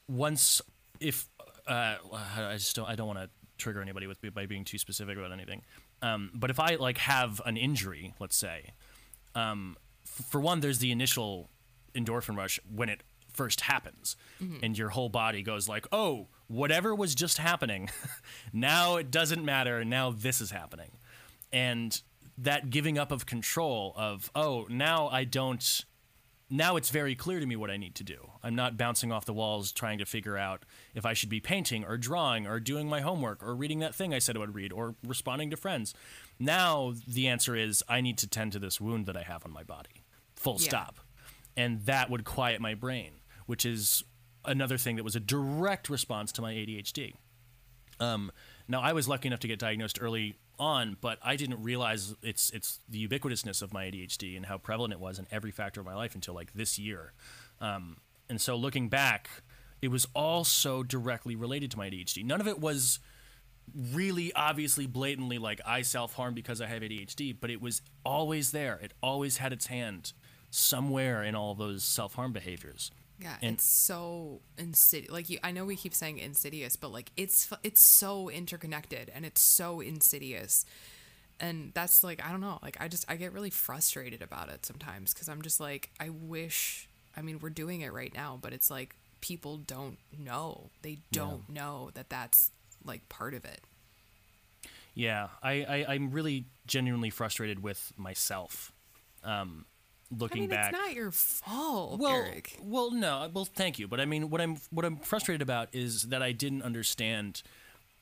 Speaker 2: once, if uh, I just don't, I don't want to trigger anybody with by being too specific about anything. Um, but if I like have an injury, let's say, um, f- for one, there's the initial endorphin rush when it first happens, and your whole body goes like, "Oh, whatever was just happening, now it doesn't matter. Now this is happening," and that giving up of control of, "Oh, now I don't." Now it's very clear to me what I need to do. I'm not bouncing off the walls trying to figure out if I should be painting or drawing or doing my homework or reading that thing I said I would read or responding to friends. Now the answer is I need to tend to this wound that I have on my body. Full
Speaker 1: Yeah.
Speaker 2: stop. And that would quiet my brain, which is another thing that was a direct response to my ADHD. Um, now I was lucky enough to get diagnosed early on, but I didn't realize it's it's the ubiquitousness of my ADHD and how prevalent it was in every factor of my life until like this year. Um, and so looking back, it was all so directly related to my ADHD. None of it was really obviously blatantly like I self harm because I have ADHD, but it was always there. It always had its hand somewhere in all those self harm behaviors.
Speaker 1: Yeah,
Speaker 2: And-
Speaker 1: it's so insidious. Like you, I know we keep saying insidious, but like it's it's so interconnected and it's so insidious, and that's like I don't know. Like I just I get really frustrated about it sometimes because I'm just like I wish. I mean, we're doing it right now, but it's like people don't know. They don't know that that's like part of it.
Speaker 2: Yeah, I, I I'm really genuinely frustrated with myself. Um,
Speaker 1: I
Speaker 2: looking
Speaker 1: mean,
Speaker 2: back,
Speaker 1: it's not your fault,
Speaker 2: well,
Speaker 1: Eric.
Speaker 2: well, no, well, thank you, but I mean, what I'm what I'm frustrated about is that I didn't understand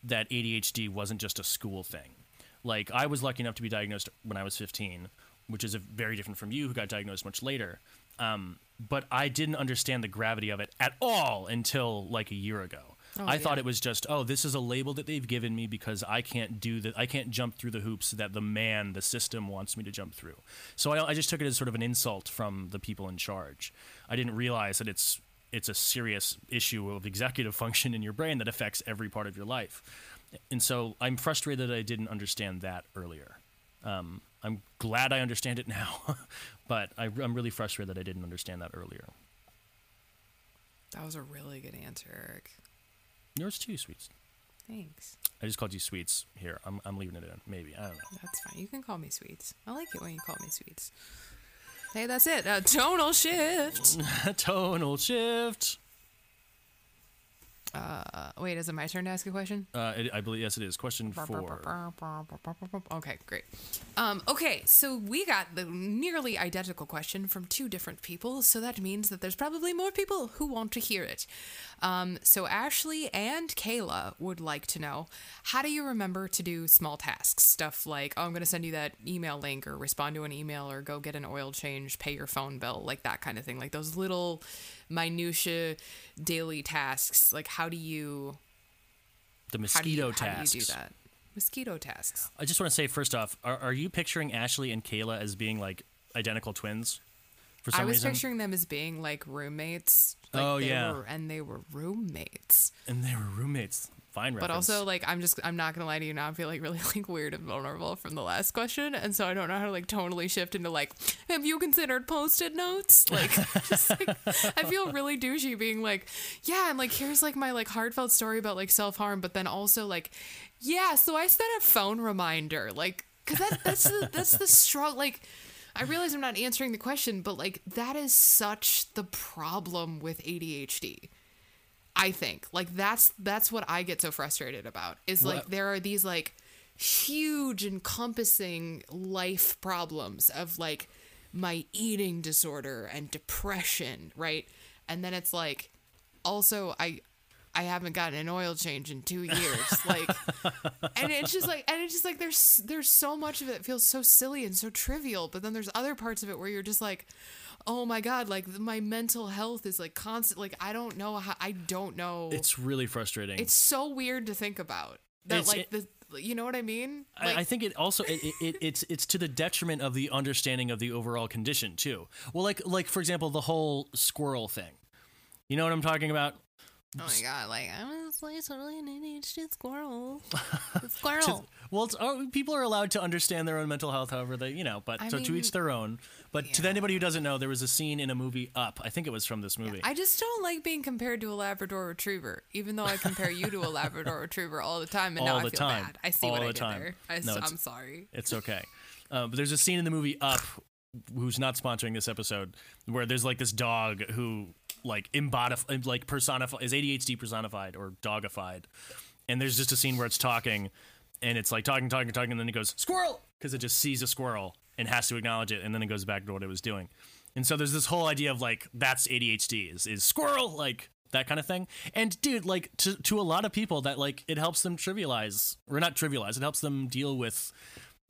Speaker 2: that ADHD wasn't just a school thing. Like I was lucky enough to be diagnosed when I was 15, which is a very different from you who got diagnosed much later. Um, but I didn't understand the gravity of it at all until like a year ago.
Speaker 1: Oh,
Speaker 2: I thought it was just, oh, this is a label that they've given me because I can't do that. I can't jump through the hoops that the man, the system wants me to jump through. So I, I just took it as sort of an insult from the people in charge. I didn't realize that it's it's a serious issue of executive function in your brain that affects every part of your life. And so I'm frustrated that I didn't understand that earlier. Um, I'm glad I understand it now, but I, I'm really frustrated that I didn't understand that earlier.
Speaker 1: That was a really good answer, Eric.
Speaker 2: Yours too, sweets.
Speaker 1: Thanks.
Speaker 2: I just called you sweets. Here, I'm, I'm leaving it in. Maybe I don't know.
Speaker 1: That's fine. You can call me sweets. I like it when you call me sweets. Hey, that's it. A tonal shift.
Speaker 2: Tonal shift.
Speaker 1: Uh, wait, is it my turn to ask a question?
Speaker 2: Uh, it, I believe yes, it is. Question four.
Speaker 1: Okay, great. Um, okay, so we got the nearly identical question from two different people, so that means that there's probably more people who want to hear it. Um, so Ashley and Kayla would like to know how do you remember to do small tasks? Stuff like, oh, I'm going to send you that email link, or respond to an email, or go get an oil change, pay your phone bill, like that kind of thing. Like those little minutia daily tasks. Like, how do you
Speaker 2: The
Speaker 1: how do you,
Speaker 2: mosquito
Speaker 1: how
Speaker 2: tasks.
Speaker 1: do you do that? Mosquito tasks.
Speaker 2: I just want to say first off, are, are you picturing Ashley and Kayla as being like identical twins? For some
Speaker 1: I was
Speaker 2: reason,
Speaker 1: picturing them as being like roommates. Like
Speaker 2: Oh,
Speaker 1: they
Speaker 2: yeah.
Speaker 1: were, and they were roommates.
Speaker 2: and they were roommates. Fine
Speaker 1: But also, like, I'm just, I'm not gonna lie to you now. I feel like really like weird and vulnerable from the last question, and so I don't know how to like totally shift into like, have you considered post-it notes? Like, just like, I feel really douchey being like, yeah, and like here's like my like heartfelt story about like self harm, but then also like, yeah, so I set a phone reminder, like, cause that that's the that's the struggle, like. I realize I'm not answering the question, but like that is such the problem with ADHD. I think like that's that's what I get so frustrated about is like
Speaker 2: What-
Speaker 1: there are these like huge encompassing life problems of like my eating disorder and depression, right? And then it's like also I I haven't gotten an oil change in 2 years. Like and it's just like and it's just like there's there's so much of it that feels so silly and so trivial, but then there's other parts of it where you're just like oh my god like my mental health is like constant like i don't know how i don't know
Speaker 2: It's really frustrating.
Speaker 1: it's so weird to think about that
Speaker 2: It's-
Speaker 1: like the you know what i mean like
Speaker 2: I, I think it also it, it, it, it's it's to the detriment of the understanding of the overall condition too. Well, like like for example, the whole squirrel thing. You know what I'm talking about?
Speaker 1: oh my god like i'm just like totally an adhd squirrel squirrel
Speaker 2: To- well, it's, oh, people are allowed to understand their own mental health, however they, you know, but
Speaker 1: I
Speaker 2: so to each their own. But to anybody who doesn't know, there was a scene in a movie Up. I think it was from this movie.
Speaker 1: I just don't like being compared to a Labrador Retriever, even though I compare you to a Labrador Retriever all the time, and now
Speaker 2: All
Speaker 1: I feel
Speaker 2: time.
Speaker 1: bad. I see
Speaker 2: All
Speaker 1: what I did
Speaker 2: time.
Speaker 1: there. I,
Speaker 2: No,
Speaker 1: am sorry.
Speaker 2: It's okay. Uh, but there's a scene in the movie Up, who's not sponsoring this episode, where there's like this dog who like embodif- like personified is ADHD personified or dogified, and there's just a scene where it's talking, and it's like talking, talking, talking, and then it goes squirrel because it just sees a squirrel and has to acknowledge it, and then it goes back to what it was doing, and so there's this whole idea of like that's ADHD is is squirrel like that kind of thing. And dude, like to to a lot of people that like it helps them trivialize or not trivialize, it helps them deal with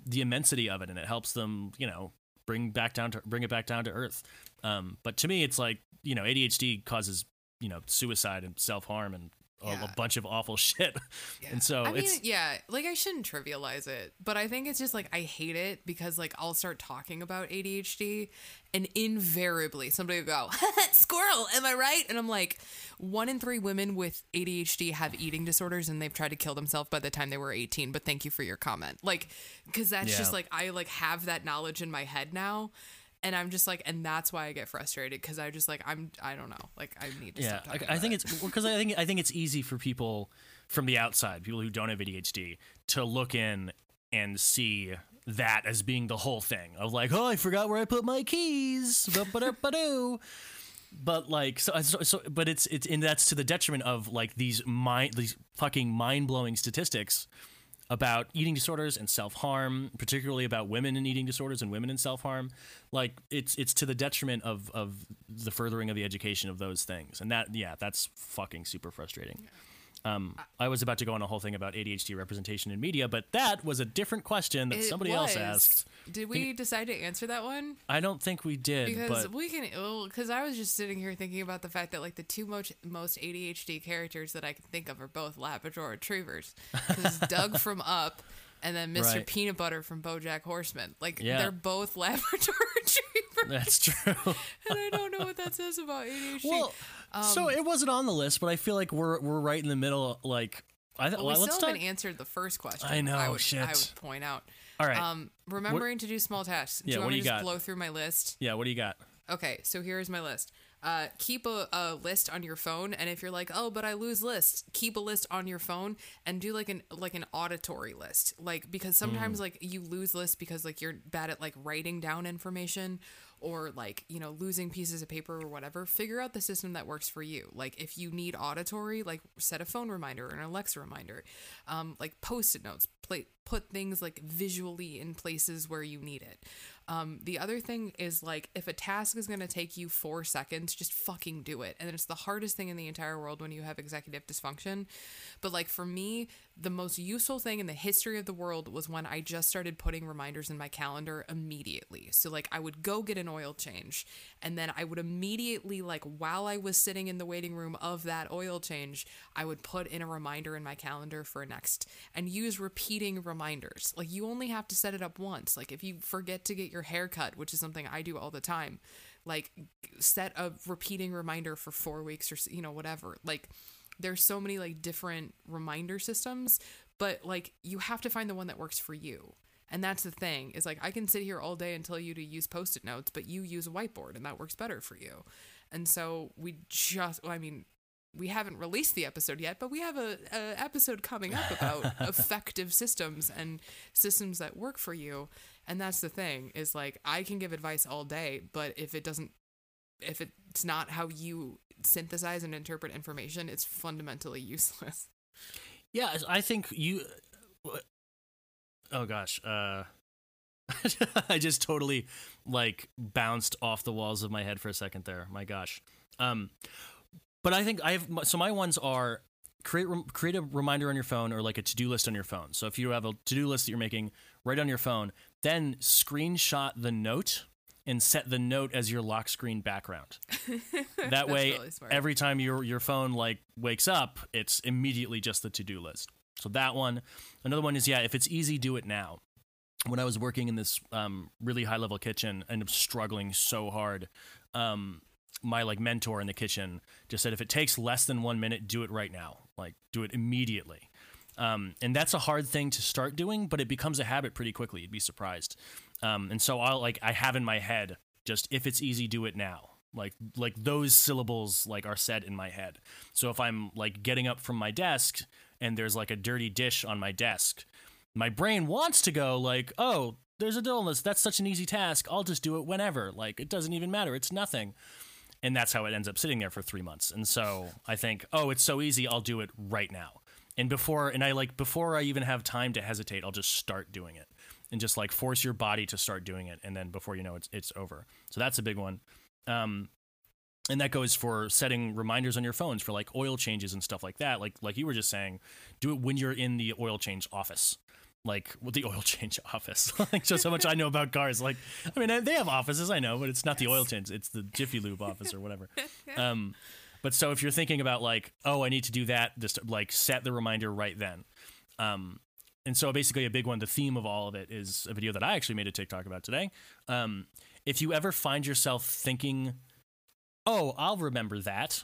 Speaker 2: the immensity of it and it helps them, you know, bring back down to bring it back down to earth. Um, but to me it's like, you know, ADHD causes, you know, suicide and self-harm and
Speaker 1: Yeah.
Speaker 2: a bunch of awful shit. And so
Speaker 1: I mean,
Speaker 2: it's
Speaker 1: yeah, like I shouldn't trivialize it, but I think it's just like I hate it because like I'll start talking about ADHD and invariably somebody will go, squirrel, am I right? And I'm like, one in three women with ADHD have eating disorders and they've tried to kill themselves by the time they were 18, but thank you for your comment. Like, because that's just like, I like have that knowledge in my head now. And I'm just like, and that's why I get frustrated because I just like, I'm, I don't know. Like, I need to
Speaker 2: yeah,
Speaker 1: stop talking
Speaker 2: I, I think
Speaker 1: it.
Speaker 2: it's because I think I think it's easy for people from the outside, people who don't have ADHD, to look in and see that as being the whole thing of like, oh, I forgot where I put my keys. But like, so, so, so, but it's it's and that's to the detriment of like these mind these fucking mind blowing statistics about eating disorders and self harm, particularly about women in eating disorders and women in self harm. Like it's it's to the detriment of of the furthering of the education of those things, and that yeah, that's fucking super frustrating. Um, I was about to go on a whole thing about ADHD representation in media, but that was a different question that
Speaker 1: It
Speaker 2: somebody else asked.
Speaker 1: Did we decide to answer that one?
Speaker 2: I don't think we did,
Speaker 1: Because
Speaker 2: but
Speaker 1: we can, because I was just sitting here thinking about the fact that like the two most most ADHD characters that I can think of are both Labrador Retrievers. Because Dug from Up, and then Mr.
Speaker 2: Right.
Speaker 1: Peanut Butter from BoJack Horseman. Like
Speaker 2: Yeah.
Speaker 1: they're both Labrador Retrievers,
Speaker 2: that's true.
Speaker 1: and I don't know what that says about ADHD.
Speaker 2: well,
Speaker 1: Um,
Speaker 2: so it wasn't on the list, but I feel like we're we're right in the middle. Like, I th-
Speaker 1: Well, we
Speaker 2: well,
Speaker 1: still haven't
Speaker 2: talk.
Speaker 1: answered the first question.
Speaker 2: I know,
Speaker 1: I would,
Speaker 2: shit.
Speaker 1: I would point out.
Speaker 2: All right.
Speaker 1: Um, remembering to do small tasks. Do
Speaker 2: Yeah,
Speaker 1: you
Speaker 2: what
Speaker 1: want
Speaker 2: do you
Speaker 1: to just
Speaker 2: got?
Speaker 1: blow through my list?
Speaker 2: yeah. What do you got?
Speaker 1: Okay, so here's my list. Uh, keep a, a list on your phone, and if you're like, oh, but I lose lists, keep a list on your phone and do like an like an auditory list, like because sometimes
Speaker 2: Mm.
Speaker 1: like you lose lists because like you're bad at like writing down information or like you know losing pieces of paper or whatever. Figure out the system that works for you. Like if you need auditory, like set a phone reminder or an Alexa reminder, um, like post-it notes, play, put things like visually in places where you need it. Um, the other thing is like if a task is going to take you four seconds, just fucking do it. And it's the hardest thing in the entire world when you have executive dysfunction. But like for me, the most useful thing in the history of the world was when I just started putting reminders in my calendar immediately. So like I would go get an oil change and then I would immediately like while I was sitting in the waiting room of that oil change, I would put in a reminder in my calendar for next and use repeating reminders. Like you only have to set it up once. Like if you forget to get your hair cut, which is something I do all the time, like set a repeating reminder for 4 weeks or you know whatever. Like there's so many like different reminder systems, but like you have to find the one that works for you. And that's the thing is like I can sit here all day and tell you to use post-it notes, but you use a whiteboard and that works better for you. And so we just well, I mean we haven't released the episode yet, but we have a, a episode coming up about effective systems and systems that work for you. And that's the thing is like I can give advice all day, but if it doesn't if it's not how you synthesize and interpret information, it's fundamentally useless.
Speaker 2: Yeah, I think you. oh gosh, uh, I just totally like bounced off the walls of my head for a second there. My gosh. Um, but I think I have so my ones are create create a reminder on your phone or like a to-do list on your phone. So if you have a to-do list that you're making, write on your phone, then screenshot the note and set the note as your lock screen background. That way
Speaker 1: really
Speaker 2: every time your your phone like wakes up, it's immediately just the to-do list. So that one. Another one is yeah, if it's easy, do it now. When I was working in this um, really high level kitchen and struggling so hard, um, my like mentor in the kitchen just said if it takes less than one minute, do it right now. Like do it immediately. Um, and that's a hard thing to start doing, but it becomes a habit pretty quickly. You'd be surprised. Um, and so I'll like I have in my head just if it's easy, do it now. Like like those syllables like are said in my head. So if I'm like getting up from my desk and there's like a dirty dish on my desk, my brain wants to go like, oh, there's a dullness. That's such an easy task. I'll just do it whenever. Like it doesn't even matter. It's nothing. And that's how it ends up sitting there for three months. And so I think, oh, it's so easy. I'll do it right now. And before, and I like before I even have time to hesitate, I'll just start doing it and just like force your body to start doing it. And then before you know it's it's over. So that's a big one. Um, and that goes for setting reminders on your phones for like oil changes and stuff like that. Like like you were just saying, do it when you're in the oil change office. Like with the oil change office. like just how much I know about cars. Like I mean they have offices, I know, but it's not the oil change. It's the Jiffy Lube office or whatever. Um, but so if you're thinking about like, oh, I need to do that, just like set the reminder right then. Um, and so basically a big one, the theme of all of it is a video that I actually made a TikTok about today. Um, if you ever find yourself thinking, oh, I'll remember that.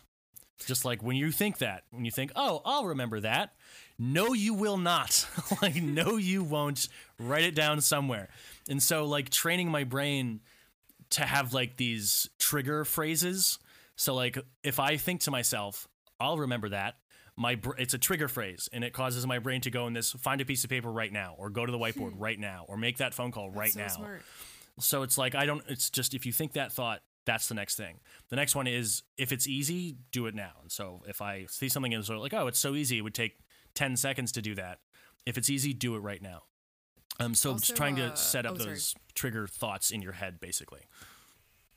Speaker 2: Just like when you think that, when you think, oh, I'll remember that. No, you will not. like, no, you won't. Write it down somewhere. And so, like, training my brain to have like these trigger phrases. So, like, if I think to myself, I'll remember that. My br- it's a trigger phrase, and it causes my brain to go in this: find a piece of paper right now, or go to the whiteboard right now, or make that phone call right
Speaker 1: so
Speaker 2: now.
Speaker 1: smart.
Speaker 2: So it's like I don't. It's just if you think that thought, that's the next thing. The next one is if it's easy, do it now. And so if I see something and sort of like, oh, it's so easy, it would take ten seconds to do that. If it's easy, do it right now. Um, so
Speaker 1: Also,
Speaker 2: just trying
Speaker 1: uh,
Speaker 2: to set up
Speaker 1: oh,
Speaker 2: those trigger thoughts in your head, basusically.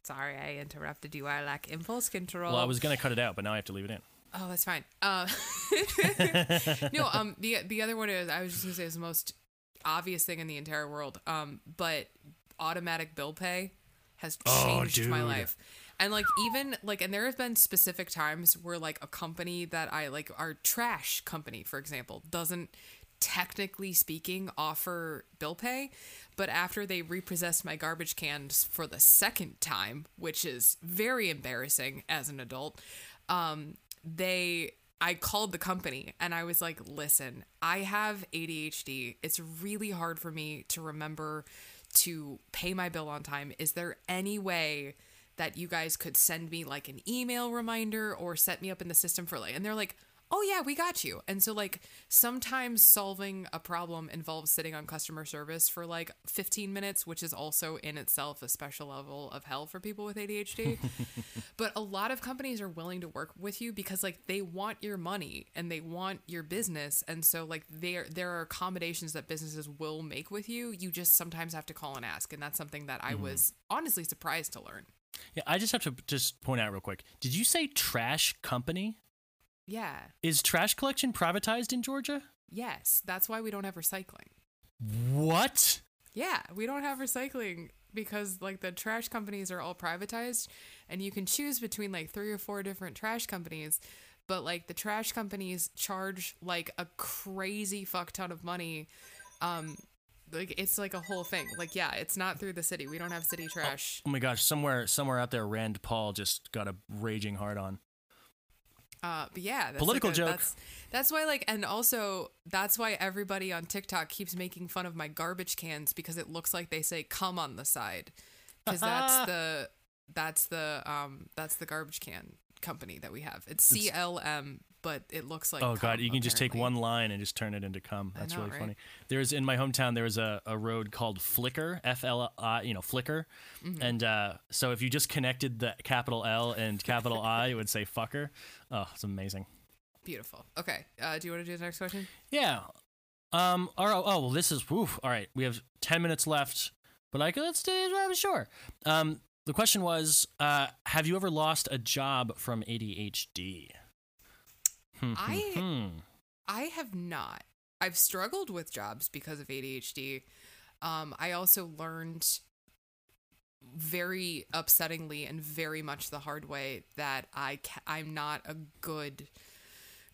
Speaker 1: Sorry, I interrupted you. I lack impulse control.
Speaker 2: Well, I was gonna cut it out, but now I have to leave it in.
Speaker 1: Oh, that's fine. Uh, no, um, the the other one is I was just gonna say is the most obvious thing in the entire world. Um, but automatic bill pay has
Speaker 2: Oh,
Speaker 1: changed my life. And like even like and there have been specific times where like a company that I like our trash company, for example, doesn't technically speaking offer bill pay, but after they repossessed my garbage cans for the second time, which is very embarrassing as an adult, um, they I called the company and I was like, listen, I have ADHD. It's really hard for me to remember to pay my bill on time. Is there any way that you guys could send me like an email reminder or set me up in the system for like and they're like oh yeah we got you. And so like sometimes solving a problem involves sitting on customer service for like 15 minutes which is also in itself a special level of hell for people with adhd but a lot of companies are willing to work with you because like they want your money and they want your business. And so like there there are accommodations that businesses will make with you. You just sometimes have to call and ask. And that's something that i mm-hmm. was honestly surprised to learn.
Speaker 2: Yeah, I just have to just point out real quick. Did you say trash company?
Speaker 1: Yeah.
Speaker 2: Is trash collection privatized in Georgia?
Speaker 1: yes. That's why we don't have recycling.
Speaker 2: What?
Speaker 1: yeah. We don't have recycling because like the trash companies are all privatized and you can choose between like three or four different trash companies but like the trash companies charge like a crazy fuck ton of money. Um like it's like a whole thing. Like yeah it's not through the city. We don't have city trash.
Speaker 2: Oh my gosh, somewhere somewhere out there, Rand Paul just got a raging hard on.
Speaker 1: Uh, but yeah, that's
Speaker 2: Political
Speaker 1: like a-
Speaker 2: joke.
Speaker 1: That's, that's why, like, and also that's why everybody on TikTok keeps making fun of my garbage cans because it looks like they say "come" on the side, because that's the that's the um that's the garbage can company that we have. It's CLM, but it looks like.
Speaker 2: oh god,
Speaker 1: cum,
Speaker 2: you can just take one line and just turn it into cum. That's
Speaker 1: know,
Speaker 2: really
Speaker 1: right?
Speaker 2: funny. There's in my hometown there was a, a road called Flicker F L I, you know, Flickr.
Speaker 1: Mm-hmm.
Speaker 2: And uh, so if you just connected the capital L and capital I, it would say fucker. Oh, it's amazing.
Speaker 1: Beautiful. Okay. Uh, do you want to do the next question?
Speaker 2: Yeah. Um. Right. Oh well, this is. Oof, all right. We have ten minutes left, but I could let's do. it. I'm sure. Um. The question was, uh, have you ever lost a job from ADHD? Hmm,
Speaker 1: I-
Speaker 2: hmm, hmm.
Speaker 1: I have not. I've struggled with jobs because of ADHD. Um, I also learned very upsettingly and very much the hard way that I ca- I'm not a good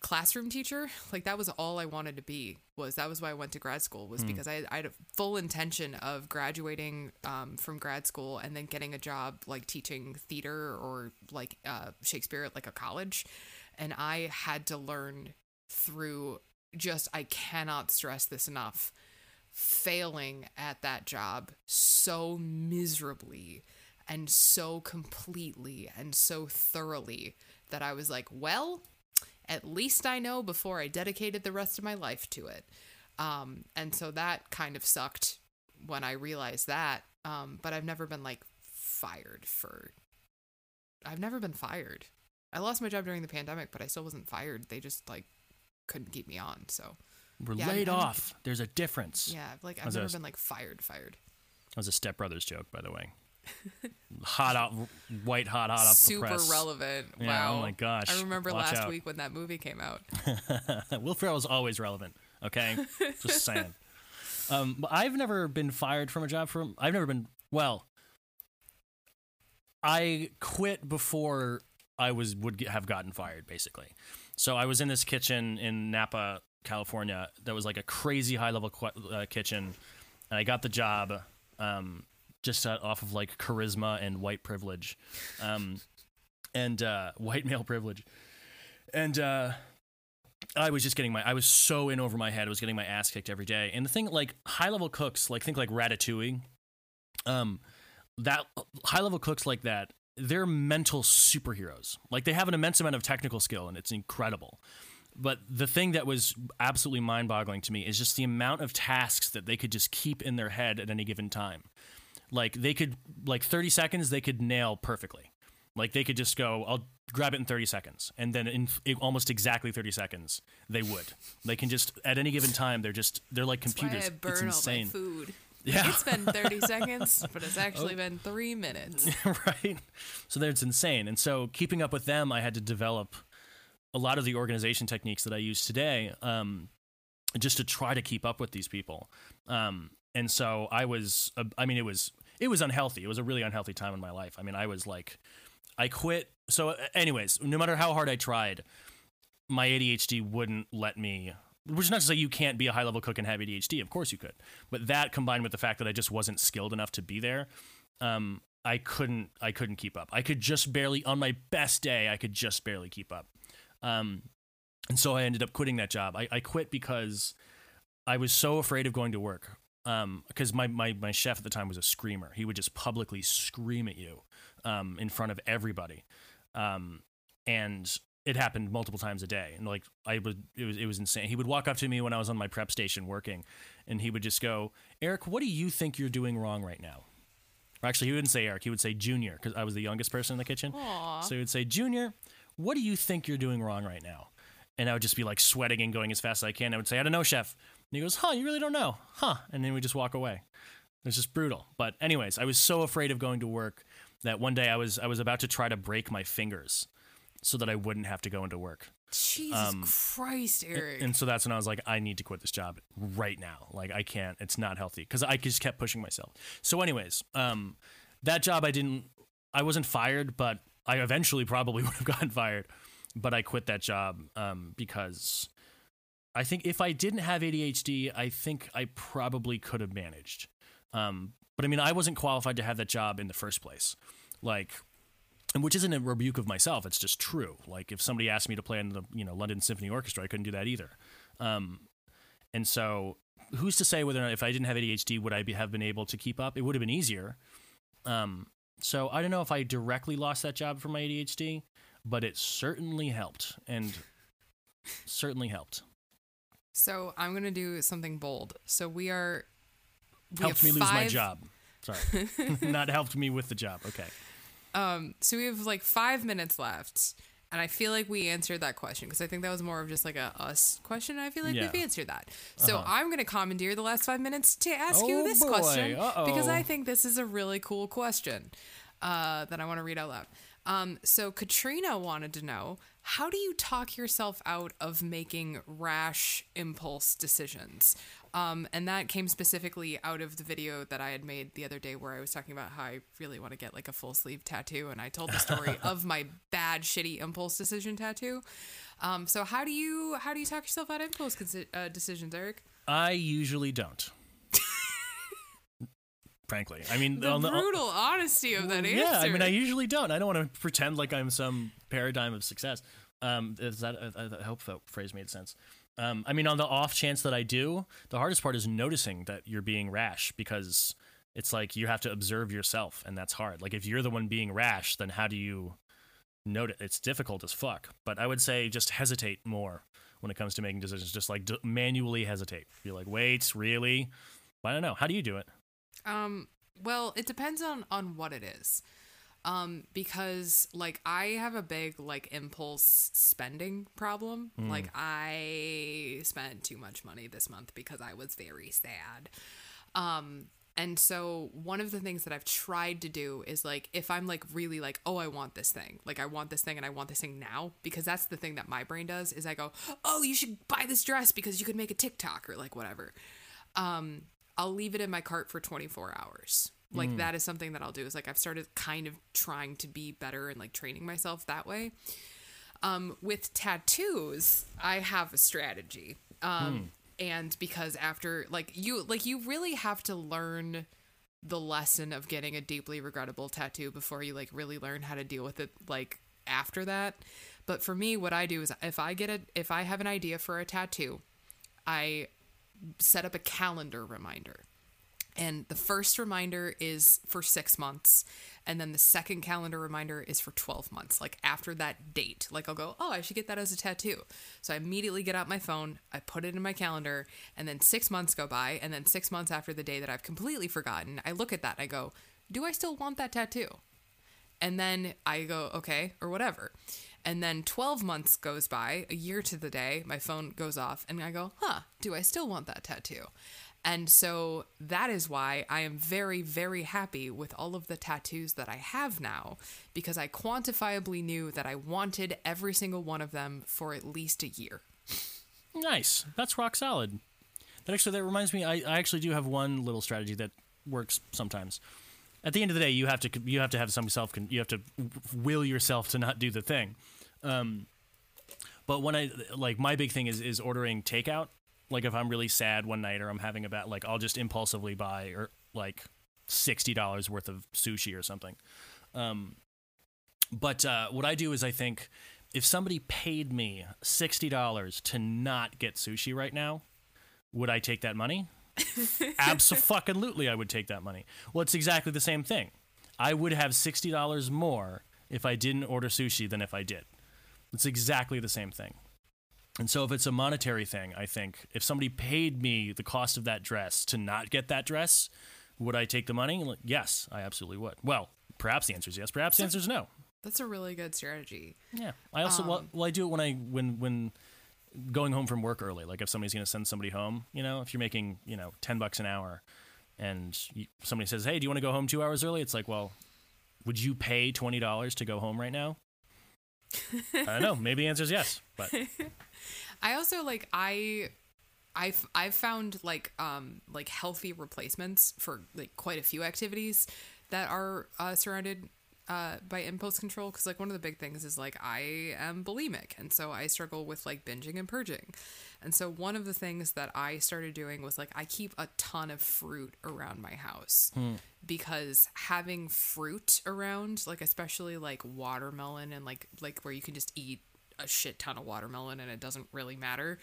Speaker 1: classroom teacher. Like that was all I wanted to be. Was that was why I went to grad school was because I, I had a full intention of graduating um, from grad school and then getting a job like teaching theater or like uh, Shakespeare at like a college, and I had to learn through just I cannot stress this enough failing at that job so miserably and so completely and so thoroughly that I was like, well, at least I know before I dedicated the rest of my life to it. Um, and so that kind of sucked when I realized that. Um, but I've never been like fired for. I've never been fired. I lost my job during the pandemic, but I still wasn't fired. They just like couldn't keep me on. So
Speaker 2: We're
Speaker 1: Yeah,
Speaker 2: laid
Speaker 1: I'm-
Speaker 2: off. There's a difference.
Speaker 1: yeah, like I've never
Speaker 2: this?
Speaker 1: been like fired, fired.
Speaker 2: That was a Step Brothers joke, by the way. hot out, white hot, hot off the
Speaker 1: Super
Speaker 2: press.
Speaker 1: relevant.
Speaker 2: Yeah,
Speaker 1: wow.
Speaker 2: oh my gosh.
Speaker 1: I remember
Speaker 2: Watch
Speaker 1: last
Speaker 2: out.
Speaker 1: week when that movie came out.
Speaker 2: Will Ferrell's always relevant. Okay, just saying. Um, I've never been fired from a job from. I've never been. Well, I quit before I was would get, have gotten fired, basically. So I was in this kitchen in Napa, California. That was like a crazy high level qu- uh, kitchen, and I got the job um, just off of like charisma and white privilege, um, and uh, white male privilege, and. Uh, I was just getting my I was so in over my head. I was getting my ass kicked every day. And the thing like high level cooks, like think like Ratatouille, um that high level cooks like that, they're mental superheroes. Like they have an immense amount of technical skill and it's incredible. But the thing that was absolutely mind boggling to me is just the amount of tasks that they could just keep in their head at any given time. Like they could like 30 seconds they could nail perfectly. Like they could just go, I'll grab it in 30 seconds. And then in almost exactly 30 seconds, they would. They can just, at any given time, they're just, they're like
Speaker 1: That's why
Speaker 2: computers.
Speaker 1: I burn
Speaker 2: it's
Speaker 1: all my
Speaker 2: insane.
Speaker 1: food.
Speaker 2: Yeah.
Speaker 1: It's been 30 seconds, but it's actually been three minutes.
Speaker 2: right? So that's insane. And so keeping up with them, I had to develop a lot of the organization techniques that I use today um, just to try to keep up with these people. Um, and so I was, uh, I mean, it was, it was unhealthy. It was a really unhealthy time in my life. I mean, I was like, I quit. So, uh, anyways, no matter how hard I tried, my ADHD wouldn't let me. Which is not to say you can't be a high level cook and have ADHD. Of course you could. But that combined with the fact that I just wasn't skilled enough to be there, um, I couldn't. I couldn't keep up. I could just barely. On my best day, I could just barely keep up. Um, and so I ended up quitting that job. I, I quit because I was so afraid of going to work. Um, because my, my my chef at the time was a screamer. He would just publicly scream at you, um, in front of everybody. Um, and it happened multiple times a day. And like I would, it was it was insane. He would walk up to me when I was on my prep station working, and he would just go, "Eric, what do you think you're doing wrong right now?" Or actually, he wouldn't say Eric. He would say Junior because I was the youngest person in the kitchen.
Speaker 1: Aw.
Speaker 2: So he would say, Junior, what do you think you're doing wrong right now? And I would just be like sweating and going as fast as I can. I would say, I don't know, chef. And he goes, Huh, you really don't know? Huh. And then we just walk away. It's just brutal. But anyways, I was so afraid of going to work that one day I was I was about to try to break my fingers so that I wouldn't have to go into work.
Speaker 1: Jesus
Speaker 2: Um,
Speaker 1: Christ, Eric.
Speaker 2: And so that's when I was like, I need to quit this job right now. Like I can't. It's not healthy because I just kept pushing myself. So, anyways, um, that job I didn't. I wasn't fired, but I eventually probably would have gotten fired. But I quit that job um, because I think if I didn't have ADHD, I think I probably could have managed. Um, but I mean, I wasn't qualified to have that job in the first place. Like, and which isn't a rebuke of myself. It's just true. Like if somebody asked me to play in the you know London Symphony Orchestra, I couldn't do that either. Um, and so, who's to say whether or not if I didn't have ADHD, would I be, have been able to keep up? It would have been easier. Um, so I don't know if I directly lost that job for my ADHD, but it certainly helped, and certainly helped.
Speaker 1: so I'm gonna do something bold. So we are. We
Speaker 2: helped me lose my job. Sorry, not helped me with the job. Okay.
Speaker 1: Um, so we have like five minutes left, And I feel like we answered that question because I think that was more of just like a us question. I feel like
Speaker 2: Yeah.
Speaker 1: we've answered that. So
Speaker 2: Uh-huh.
Speaker 1: I'm going to commandeer the last five minutes to ask you
Speaker 2: Oh,
Speaker 1: this
Speaker 2: boy.
Speaker 1: question because
Speaker 2: Uh-oh.
Speaker 1: I think this is a really cool question uh, that I want to read out loud. Um, so Katrina wanted to know how do you talk yourself out of making rash impulse decisions? Um, and that came specifically out of the video that I had made the other day where I was talking about how I really want to get like a full sleeve tattoo. And I told the story of my bad, shitty impulse decision tattoo. Um, so how do you how do you talk yourself out of impulse uh, decisions, Eric?
Speaker 2: I usually don't. Frankly, I mean,
Speaker 1: The brutal honesty of that answer.
Speaker 2: yeah, I mean, I usually don't. I don't want to pretend like I'm some paradigm of success. Um, is that I, I hope that phrase made sense. Um, I mean, on the off chance that I do, the hardest part is noticing that you're being rash because it's like you have to observe yourself, and that's hard. Like if you're the one being rash, then how do you note it? It's difficult as fuck. But I would say just hesitate more when it comes to making decisions. Just like d- manually hesitate. You're like, wait, really? I don't know. How do you do it?
Speaker 1: Um, well, it depends on on what it is. Um, because like I have a big like impulse spending problem. Like I spent too much money this month because I was very sad. Um, and so one of the things that I've tried to do is like if I'm like really like, oh, I want this thing. Like I want this thing and I want this thing now because that's the thing that my brain does is I go, "Oh, you should buy this dress because you could make a TikTok or like whatever." Um I'll leave it in my cart for 24 hours. Like that is something that I'll do is like I've started kind of trying to be better and like training myself that way. Um, with tattoos, I have a strategy. Um, and because after like you like you really have to learn the lesson of getting a deeply regrettable tattoo before you like really learn how to deal with it like after that. But for me, what I do is if I get a if I have an idea for a tattoo, I set up a calendar reminder. And the first reminder is for six months. And then the second calendar reminder is for 12 months, like after that date. Like I'll go, oh, I should get that as a tattoo. So I immediately get out my phone, I put it in my calendar, and then six months go by. And then six months after the day that I've completely forgotten, I look at that I go, do I still want that tattoo? And then I go, okay, or whatever. And then 12 months goes by, a year to the day, my phone goes off, and I go, huh, do I still want that tattoo? And so that is why I am very, very happy with all of the tattoos that I have now, because I quantifiably knew that I wanted every single one of them for at least a year.
Speaker 2: Nice. That's rock solid. That actually that reminds me. I, I actually do have one little strategy that works sometimes. At the end of the day, you have to you have to have some self you have to will yourself to not do the thing. Um, but when I like my big thing is is ordering takeout. Like if I'm really sad one night or I'm having a bad like I'll just impulsively buy or like sixty dollars worth of sushi or something. Um, but uh, what I do is I think if somebody paid me sixty dollars to not get sushi right now, would I take that money? Absolutely, I would take that money. Well, it's exactly the same thing. I would have sixty dollars more if I didn't order sushi than if I did. It's exactly the same thing. And so, if it's a monetary thing, I think if somebody paid me the cost of that dress to not get that dress, would I take the money? Yes, I absolutely would. Well, perhaps the answer is yes. Perhaps the answer is no.
Speaker 1: That's a really good strategy.
Speaker 2: Yeah. I also um, well, well I do it when I when when going home from work early. Like if somebody's going to send somebody home, you know, if you're making you know ten bucks an hour, and you, somebody says, "Hey, do you want to go home two hours early?" It's like, well, would you pay twenty dollars to go home right now? I don't know. Maybe the answer is yes, but
Speaker 1: I also like I I've I've found like um like healthy replacements for like quite a few activities that are uh, surrounded uh, by impulse control because like one of the big things is like I am bulimic and so I struggle with like binging and purging, and so one of the things that I started doing was like I keep a ton of fruit around my house because having fruit around like especially like watermelon and like like where you can just eat a shit ton of watermelon and it doesn't really matter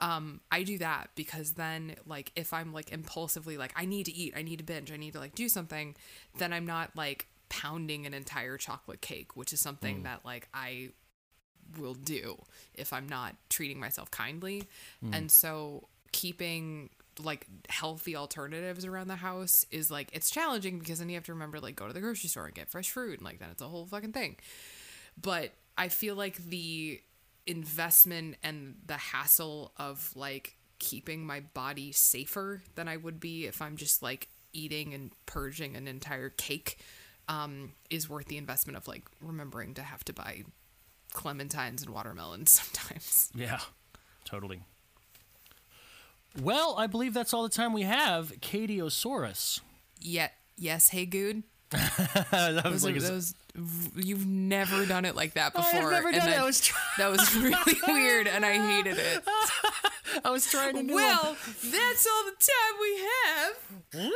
Speaker 1: um i do that because then like if i'm like impulsively like i need to eat i need to binge i need to like do something then i'm not like pounding an entire chocolate cake which is something mm. that like i will do if i'm not treating myself kindly. Mm. And so keeping like healthy alternatives around the house is like it's challenging because then you have to remember like go to the grocery store and get fresh fruit and like then it's a whole fucking thing. But I feel like the investment and the hassle of like keeping my body safer than I would be if I'm just like eating and purging an entire cake um, is worth the investment of like remembering to have to buy clementines and watermelons sometimes.
Speaker 2: Yeah, totally. Well, I believe that's all the time we have. Katiosaurus.
Speaker 1: Yet, yes, hey, good.
Speaker 2: that was
Speaker 1: Those,
Speaker 2: like
Speaker 1: are,
Speaker 2: a-
Speaker 1: those you've never done it like that
Speaker 2: I've
Speaker 1: before.
Speaker 2: never
Speaker 1: and
Speaker 2: done it.
Speaker 1: that,
Speaker 2: I was try-
Speaker 1: that was really weird, and I hated it.
Speaker 2: I was trying to
Speaker 1: Well, that's all the time we have.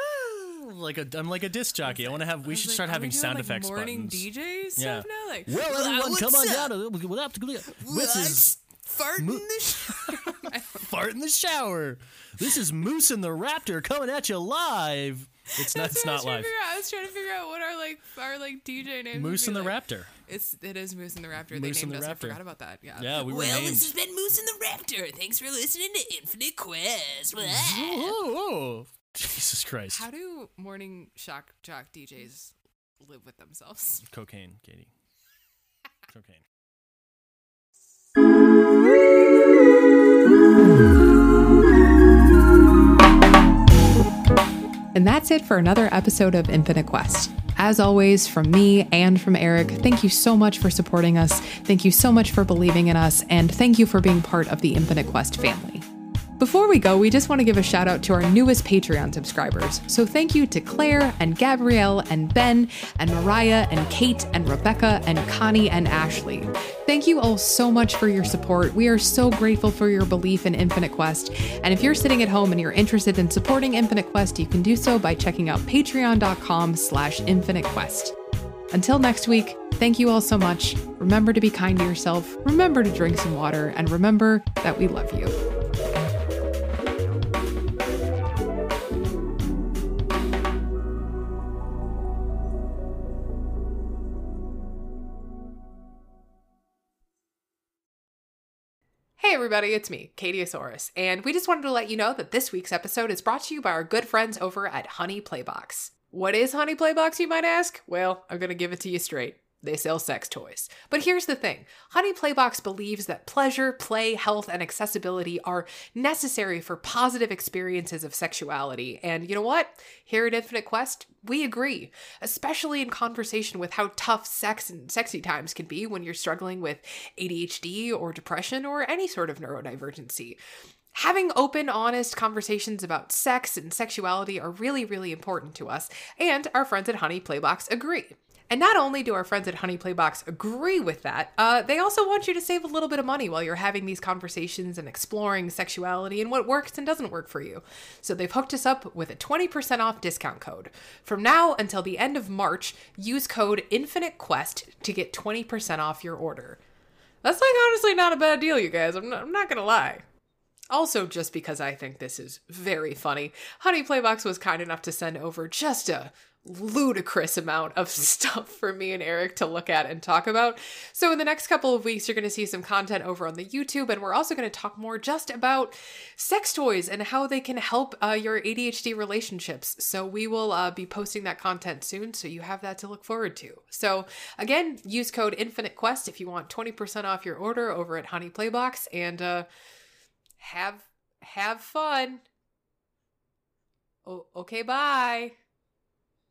Speaker 2: A, like a I'm like a disc jockey. I want to have. We should
Speaker 1: like,
Speaker 2: start having sound
Speaker 1: like,
Speaker 2: effects
Speaker 1: morning
Speaker 2: buttons.
Speaker 1: DJ stuff
Speaker 2: Yeah.
Speaker 1: now. Like,
Speaker 2: Well,
Speaker 1: "Well,
Speaker 2: everyone, come on
Speaker 1: up?
Speaker 2: down. We'll have to. This is
Speaker 1: Fart in the shower.
Speaker 2: fart in the shower. This is Moose and the Raptor coming at you live. It's not.
Speaker 1: That's
Speaker 2: It's
Speaker 1: what I
Speaker 2: not live.
Speaker 1: out. I was trying to figure out what our like our like DJ names.
Speaker 2: Moose and the
Speaker 1: like.
Speaker 2: Raptor.
Speaker 1: It's it is Moose and the Raptor.
Speaker 2: Moose
Speaker 1: they
Speaker 2: and
Speaker 1: named
Speaker 2: the
Speaker 1: us.
Speaker 2: Raptor.
Speaker 1: I forgot about that. Yeah.
Speaker 2: Yeah, we were
Speaker 3: Well,
Speaker 2: named.
Speaker 3: this has been Moose and the Raptor. Thanks for listening to Infinite Quest. Blah.
Speaker 2: Whoa, whoa. Jesus Christ.
Speaker 1: How do morning shock jock DJs live with themselves?
Speaker 2: Cocaine, Katie. Cocaine.
Speaker 1: And that's it for another episode of Infinite Quest. As always, from me and from Eric, thank you so much for supporting us. Thank you so much for believing in us. And thank you for being part of the Infinite Quest family. Before we go, we just want to give a shout out to our newest Patreon subscribers. So thank you to Claire and Gabrielle and Ben and Mariah and Kate and Rebecca and Connie and Ashley. Thank you all so much for your support. We are so grateful for your belief in Infinite Quest. And if you're sitting at home and you're interested in supporting Infinite Quest, you can do so by checking out patreon.com slash infinite quest. Until next week, thank you all so much. Remember to be kind to yourself, remember to drink some water, and remember that we love you. Everybody, it's me, Katiosaurus, and we just wanted to let you know that this week's episode is brought to you by our good friends over at Honey Playbox. What is Honey Playbox, you might ask? Well, I'm gonna give it to you straight. They sell sex toys. But here's the thing Honey Playbox believes that pleasure, play, health, and accessibility are necessary for positive experiences of sexuality. And you know what? Here at Infinite Quest, we agree, especially in conversation with how tough sex and sexy times can be when you're struggling with ADHD or depression or any sort of neurodivergency. Having open, honest conversations about sex and sexuality are really, really important to us, and our friends at Honey Playbox agree. And not only do our friends at Honey Playbox agree with that, uh, they also want you to save a little bit of money while you're having these conversations and exploring sexuality and what works and doesn't work for you. So they've hooked us up with a 20% off discount code. From now until the end of March, use code InfiniteQuest to get 20% off your order. That's like honestly not a bad deal, you guys. I'm not, I'm not gonna lie. Also, just because I think this is very funny, Honey Playbox was kind enough to send over just a ludicrous amount of stuff for me and Eric to look at and talk about. So, in the next couple of weeks, you're going to see some content over on the YouTube, and we're also going to talk more just about sex toys and how they can help uh, your ADHD relationships. So, we will uh, be posting that content soon, so you have that to look forward to. So, again, use code Infinite Quest if you want 20% off your order over at Honey Playbox, and uh, have have fun. Oh, okay, bye.